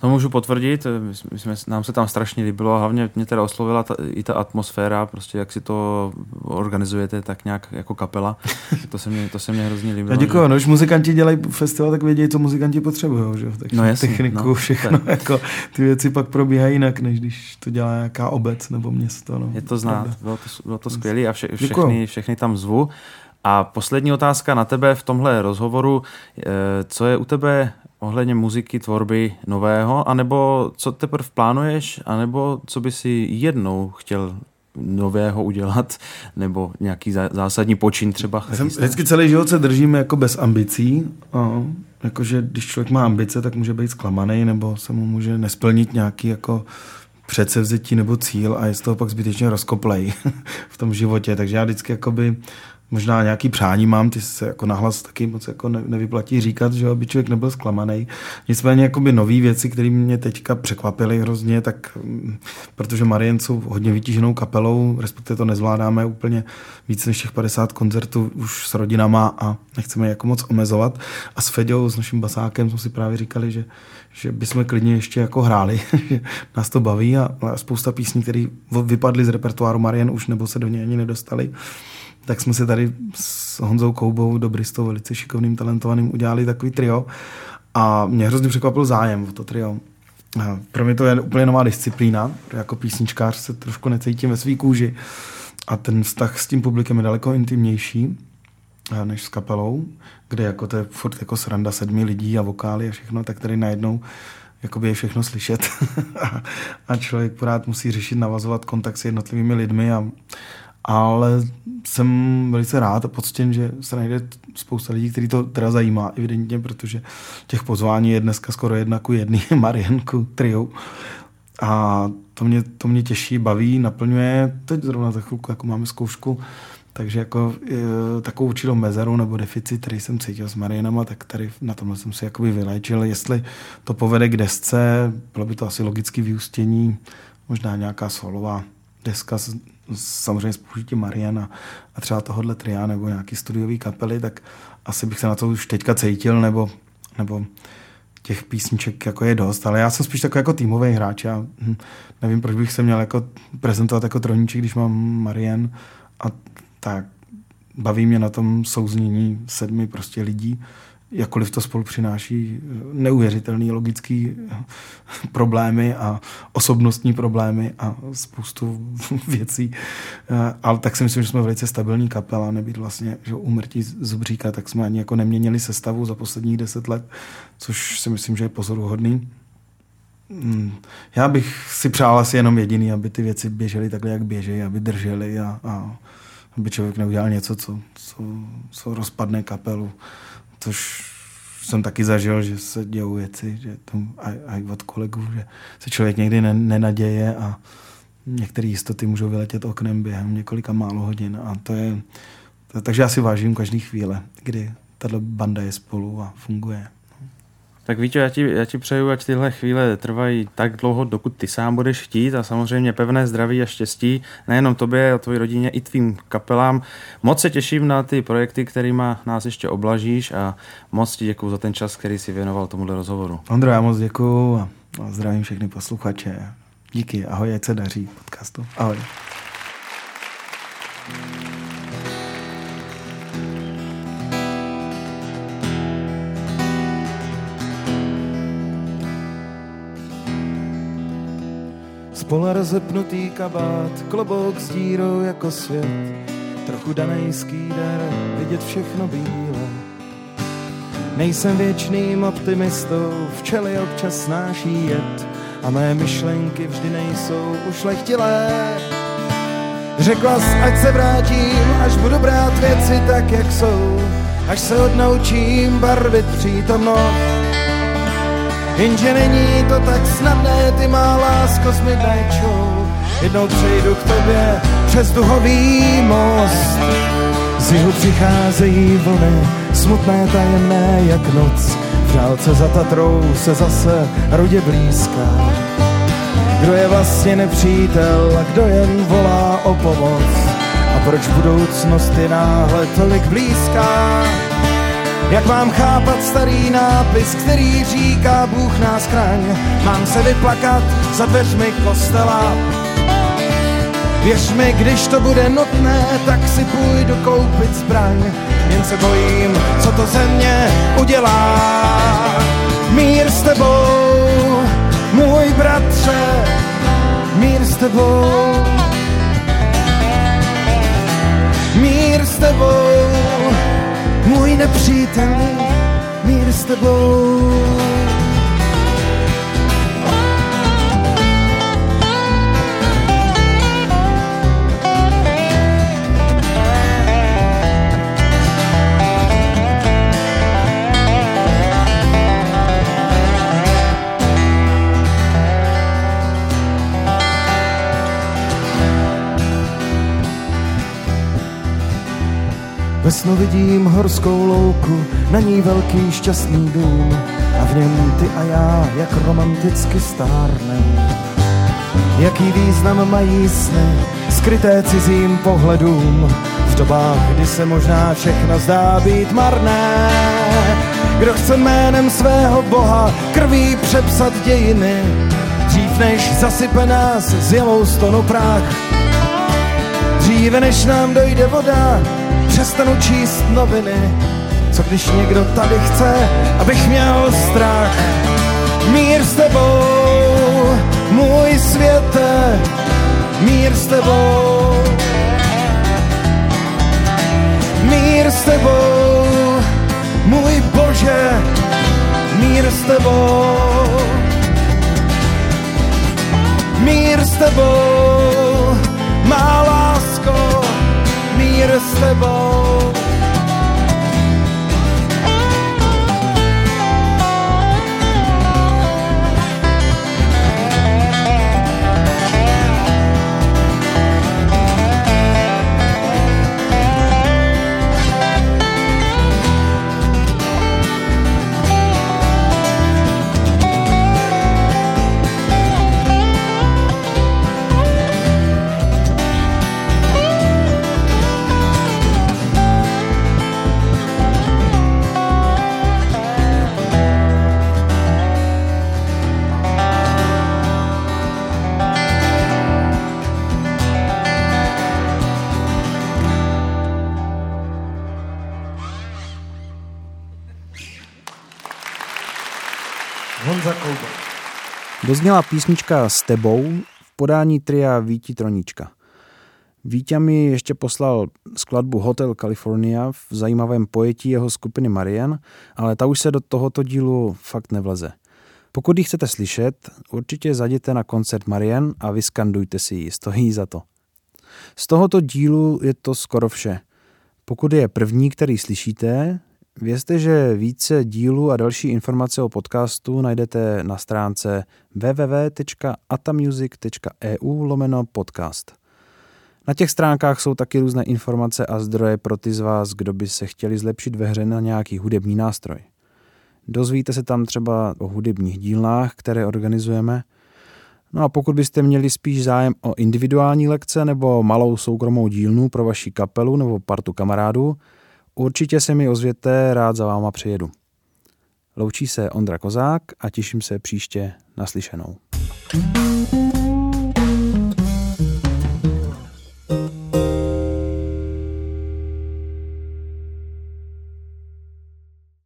Speaker 1: To můžu potvrdit, my jsme, nám se tam strašně líbilo a hlavně mě teda oslovila ta, i ta atmosféra, prostě jak si to organizujete tak nějak jako kapela. [laughs] To se mě, to se mě hrozně líbilo.
Speaker 2: děkuji, že... no, když muzikanti dělají festival, tak vědějí, co muzikanti potřebují, že? Tak no jasný, techniku, no, všechno, tak. jako, ty věci pak probíhají jinak, než když to dělá nějaká obec nebo město. No.
Speaker 1: Je to znát, bylo to, bylo to skvělé a vše, všechny, všechny tam zvu. A poslední otázka na tebe v tomhle rozhovoru. Eh, co je u tebe ohledně muziky, tvorby nového, anebo co teprve plánuješ, anebo co by si jednou chtěl nového udělat, nebo nějaký zásadní počin třeba.
Speaker 2: Jsem vždycky celý život se držím jako bez ambicí. A, jakože když člověk má ambice, tak může být zklamaný, nebo se mu může nesplnit nějaký jako předsevzetí nebo cíl a je z toho pak zbytečně rozkoplej [laughs] v tom životě. Takže já vždycky jakoby možná nějaký přání mám, ty se jako nahlas taky moc jako ne, nevyplatí říkat, že aby člověk nebyl zklamaný. Nicméně jakoby nové věci, které mě teďka překvapily hrozně, tak mm, protože Marien jsou hodně vytíženou kapelou, respektive to nezvládáme úplně víc než těch 50 koncertů už s rodinama a nechceme je jako moc omezovat. A s Feďou, s naším basákem jsme si právě říkali, že že bychom klidně ještě jako hráli, [laughs] nás to baví a, a spousta písní, které vypadly z repertoáru Marien už nebo se do něj ani nedostali, tak jsme si tady s Honzou Koubou, Dobristou, velice šikovným, talentovaným, udělali takový trio. A mě hrozně překvapil zájem o to trio. Pro mě to je úplně nová disciplína, jako písničkář se trošku necítím ve svý kůži. A ten vztah s tím publikem je daleko intimnější než s kapelou, kde jako to je furt jako sranda sedmi lidí a vokály a všechno, tak tady najednou jakoby je všechno slyšet. [laughs] A člověk pořád musí řešit, navazovat kontakt s jednotlivými lidmi a ale jsem velice rád a poctěn, že se najde spousta lidí, který to teda zajímá, evidentně, protože těch pozvání je dneska skoro jedna ku jedný, [laughs] Marienku, trio. A to mě, to mě těší, baví, naplňuje. Teď zrovna za chvilku jako máme zkoušku, takže jako e, takovou určitou mezeru nebo deficit, který jsem cítil s Marianama, tak tady na tomhle jsem si jakoby vyléčil. Jestli to povede k desce, bylo by to asi logické vyústění, možná nějaká solová deska s, samozřejmě s použitím Mariana a třeba tohohle tria nebo nějaký studiový kapely, tak asi bych se na to už teďka cítil, nebo, nebo těch písniček jako je dost, ale já jsem spíš takový jako týmový hráč. Já hm, nevím, proč bych se měl jako prezentovat jako troníček, když mám Marian a tak baví mě na tom souznění sedmi prostě lidí jakkoliv to spolu přináší eh, neuvěřitelný logický eh, problémy a osobnostní problémy a spoustu [laughs] věcí. Eh, ale tak si myslím, že jsme velice stabilní kapela, nebýt vlastně že umrtí Zubříka, tak jsme ani jako neměnili sestavu za posledních deset let, což si myslím, že je pozoruhodný. Hmm, já bych si přál asi jenom jediný, aby ty věci běžely takhle, jak běží, aby držely a, a aby člověk neudělal něco, co, co, co rozpadne kapelu což jsem taky zažil, že se dějou věci, že to i od kolegů, že se člověk někdy nenaděje a některé jistoty můžou vyletět oknem během několika málo hodin a to je, takže já si vážím každý chvíle, kdy tato banda je spolu a funguje.
Speaker 1: Tak Víťo, já ti, já ti přeju, ať tyhle chvíle trvají tak dlouho, dokud ty sám budeš chtít a samozřejmě pevné zdraví a štěstí nejenom tobě a tvojí rodině, i tvým kapelám. Moc se těším na ty projekty, kterými nás ještě oblažíš a moc ti děkuji za ten čas, který si věnoval tomuhle rozhovoru.
Speaker 2: Ondro, já moc děkuji a zdravím všechny posluchače. Díky, ahoj, ať se daří podcastu. Ahoj. Spola rozepnutý kabát, klobouk s dírou jako svět, trochu danejský dar, vidět všechno bíle. Nejsem věčným optimistou, včely občas snáší jet a mé myšlenky vždy nejsou už lechtilé. Řekla jsi, ať se vrátím, až budu brát věci tak, jak jsou, až se odnaučím barvit přítomnost. Jenže není to tak snadné, ty má lásko s Midnight. Jednou přejdu k tobě přes duhový most. Z jihu přicházejí vlny, smutné, tajemné jak noc. V dálce za Tatrou se zase rudě blízká. Kdo je vlastně nepřítel a kdo jen volá o pomoc? A proč budoucnost je náhle tolik blízká? Jak mám chápat starý nápis, který říká Bůh nás chraň? Mám se vyplakat za dveřmi kostela? Věř mi, když to bude nutné, tak si půjdu koupit zbraň. Jen se bojím, co to země udělá. Mír s tebou, můj bratře, mír s tebou. Mír s tebou, můj nepřítel, mír s tebou. Ve snu vidím horskou louku, na ní velký šťastný dům a v něm ty a já, jak romanticky stárnem. Jaký význam mají sny, skryté cizím pohledům, v dobách, kdy se možná všechno zdá být marné. Kdo chce jménem svého boha krví přepsat dějiny, dřív než zasype nás z Yellowstonu prach. Dříve než nám dojde voda, přestanu číst noviny. Co když někdo tady chce, abych měl strach? Mír s tebou, můj světe, mír s tebou. Mír s tebou, můj Bože, mír s tebou. Mír s tebou, má lásko, mír s tebou.
Speaker 1: Dozněla písnička S tebou v podání tria Víti Troníčka. Vítě mi ještě poslal skladbu Hotel California v zajímavém pojetí jeho skupiny Marian, ale ta už se do tohoto dílu fakt nevleze. Pokud ji chcete slyšet, určitě zajděte na koncert Marian a vyskandujte si ji, stojí za to. Z tohoto dílu je to skoro vše. Pokud je první, který slyšíte, Vězte, že více dílů a další informace o podcastu najdete na stránce www.atamusic.eu lomeno podcast. Na těch stránkách jsou taky různé informace a zdroje pro ty z vás, kdo by se chtěli zlepšit ve hře na nějaký hudební nástroj. Dozvíte se tam třeba o hudebních dílnách, které organizujeme. No a pokud byste měli spíš zájem o individuální lekce nebo malou soukromou dílnu pro vaši kapelu nebo partu kamarádů, Určitě se mi ozvěte, rád za váma přijedu. Loučí se Ondra Kozák a těším se příště naslyšenou. thank you